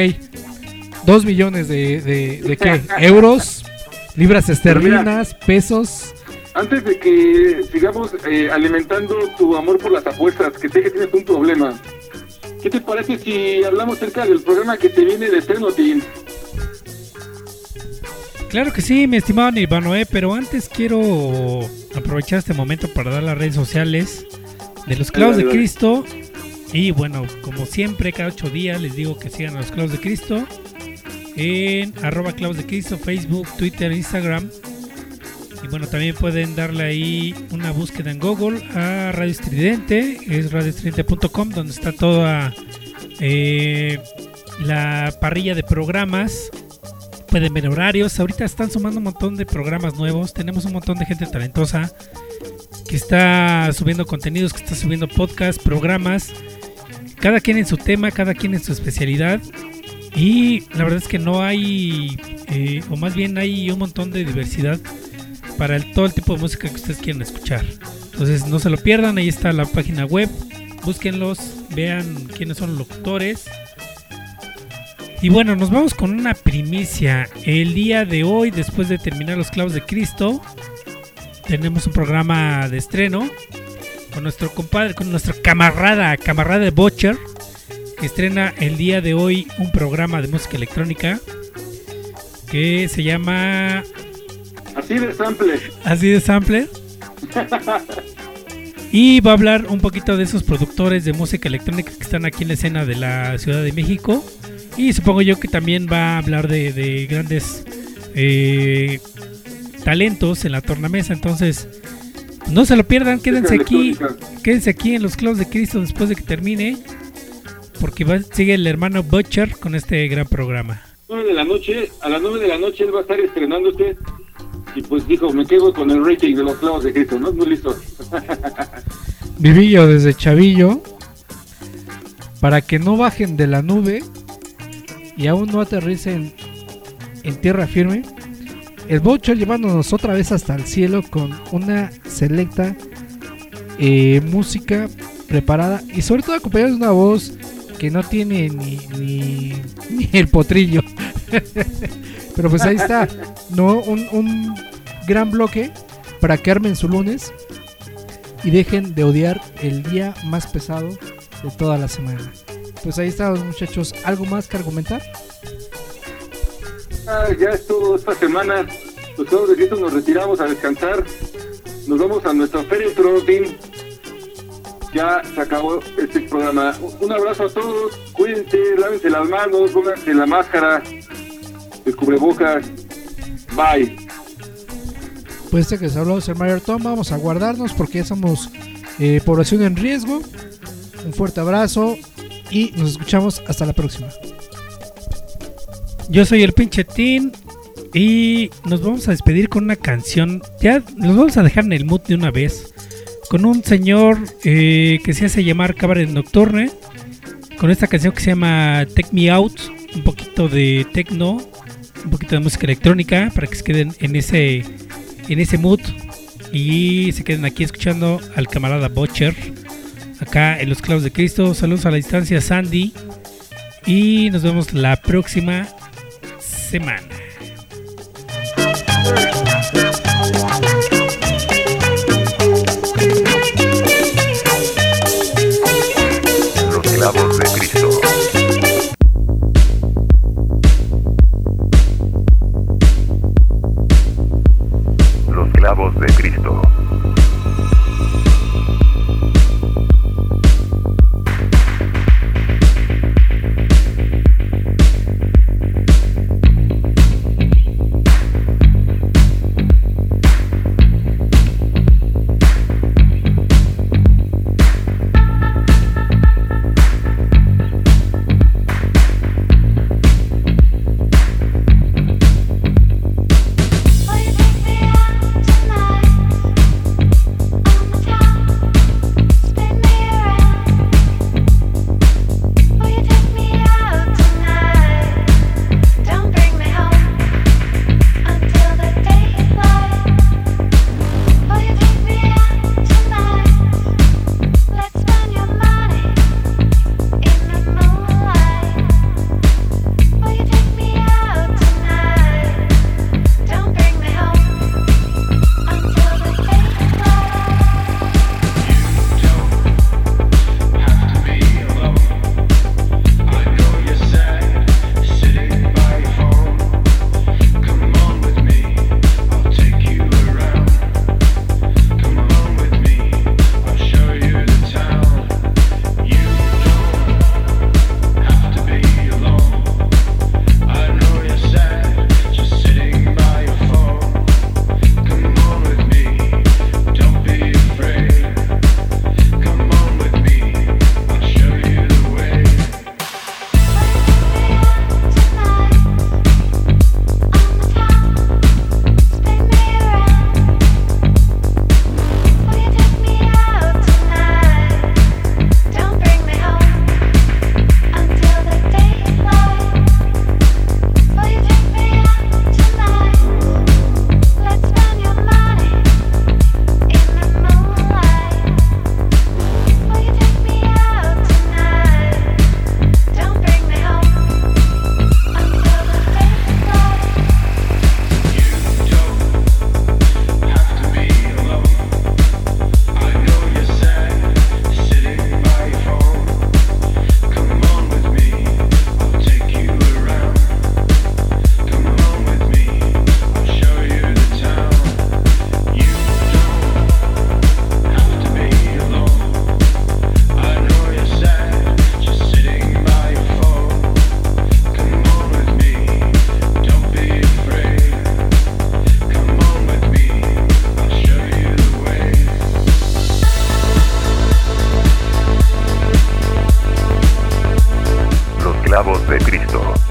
2 millones de, de, de qué? ¿Euros? ¿Libras esterlinas? ¿Pesos? Antes de que sigamos eh, alimentando tu amor por las apuestas, que sé que tienes un problema, ¿qué te parece si hablamos acerca del programa que te viene de Tim? Claro que sí, mi estimado Nirvanoe, pero antes quiero aprovechar este momento para dar las redes sociales de los clavos de. Cristo. Y bueno, como siempre, cada ocho días les digo que sigan a los clavos de Cristo en arroba clavos de Cristo, Facebook, Twitter, Instagram. Y bueno, también pueden darle ahí una búsqueda en Google a Radio Estridente, es radioestridente.com, donde está toda eh, la parrilla de programas pueden ver horarios. Ahorita están sumando un montón de programas nuevos. Tenemos un montón de gente talentosa que está subiendo contenidos, que está subiendo podcasts, programas. Cada quien en su tema, cada quien en su especialidad. Y la verdad es que no hay, eh, o más bien hay un montón de diversidad para el- todo el tipo de música que ustedes quieran escuchar. Entonces no se lo pierdan, ahí está la página web. Búsquenlos, vean quiénes son los locutores. Y bueno, nos vamos con una primicia. El día de hoy, después de terminar los clavos de Cristo, tenemos un programa de estreno con nuestro compadre, con nuestro camarada, camarada de Butcher, que estrena el día de hoy un programa de música electrónica que se llama Así de sample. así de sampler. Y va a hablar un poquito de esos productores de música electrónica que están aquí en la escena de la Ciudad de México. Y supongo yo que también va a hablar de, de grandes eh, talentos en la tornamesa. Entonces, no se lo pierdan, quédense aquí, quédense aquí en los clavos de Cristo después de que termine. Porque va, sigue el hermano Butcher con este gran programa. 9 de la noche, a las 9 de la noche él va a estar estrenándose. Y pues dijo, me quedo con el rating de los clavos de Cristo, ¿no? Muy listo. Vivillo desde Chavillo. Para que no bajen de la nube y aún no aterricen en tierra firme. El Bocho llevándonos otra vez hasta el cielo con una selecta eh, música preparada y sobre todo acompañada de una voz que no tiene ni, ni, ni el potrillo. Pero pues ahí está, ¿no? Un, un gran bloque para que armen su lunes y dejen de odiar el día más pesado de toda la semana. Pues ahí están los muchachos. ¿Algo más que argumentar? Ah, ya es todo esta semana. Los clavos de Cristo nos retiramos a descansar. Nos vamos a nuestro féretro, Tim. Ya se acabó este programa. Un abrazo a todos. Cuídense, lávense las manos, pónganse la máscara, el cubrebocas. Bye. Pues este que les habló el Mayor Tom. Vamos a guardarnos porque ya somos eh, población en riesgo. Un fuerte abrazo y nos escuchamos hasta la próxima. Yo soy el pinche Tin y nos vamos a despedir con una canción. Ya nos vamos a dejar en el mood de una vez. Con un señor eh, que se hace llamar Cabaret Nocturne. Con esta canción que se llama Take Me Out. Un poquito de techno. Un poquito de música electrónica. Para que se queden en ese, en ese mood. Y se queden aquí escuchando al camarada Butcher. Acá en Los Clavos de Cristo. Saludos a la distancia, Sandy. Y nos vemos la próxima semana. Los clavos de Cristo. Los clavos de Cristo. voz de Cristo.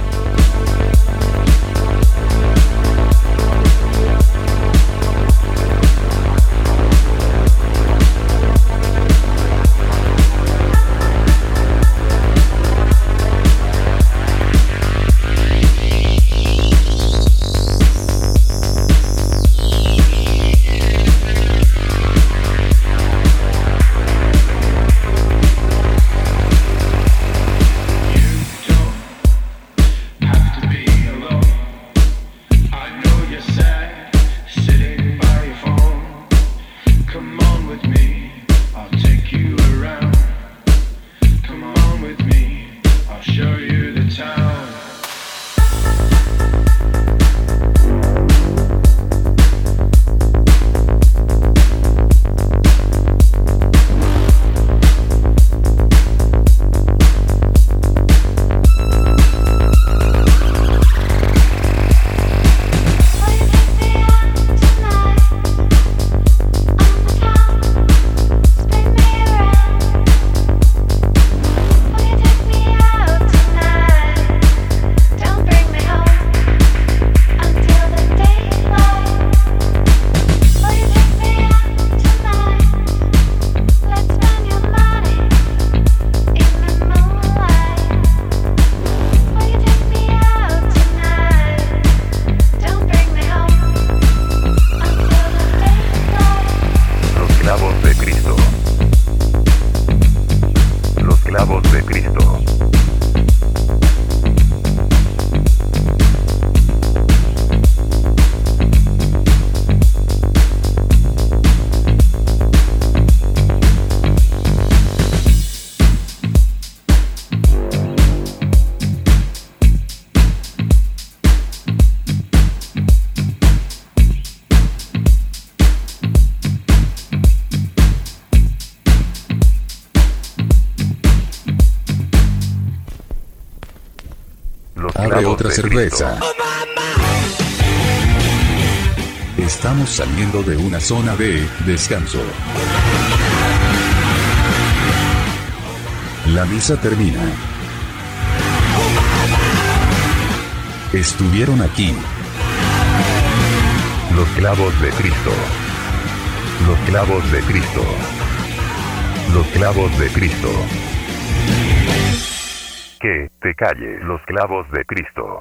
Cerveza. Estamos saliendo de una zona de descanso. La misa termina. Estuvieron aquí Los clavos de Cristo. Los clavos de Cristo. Los clavos de Cristo. Que te calles los clavos de Cristo.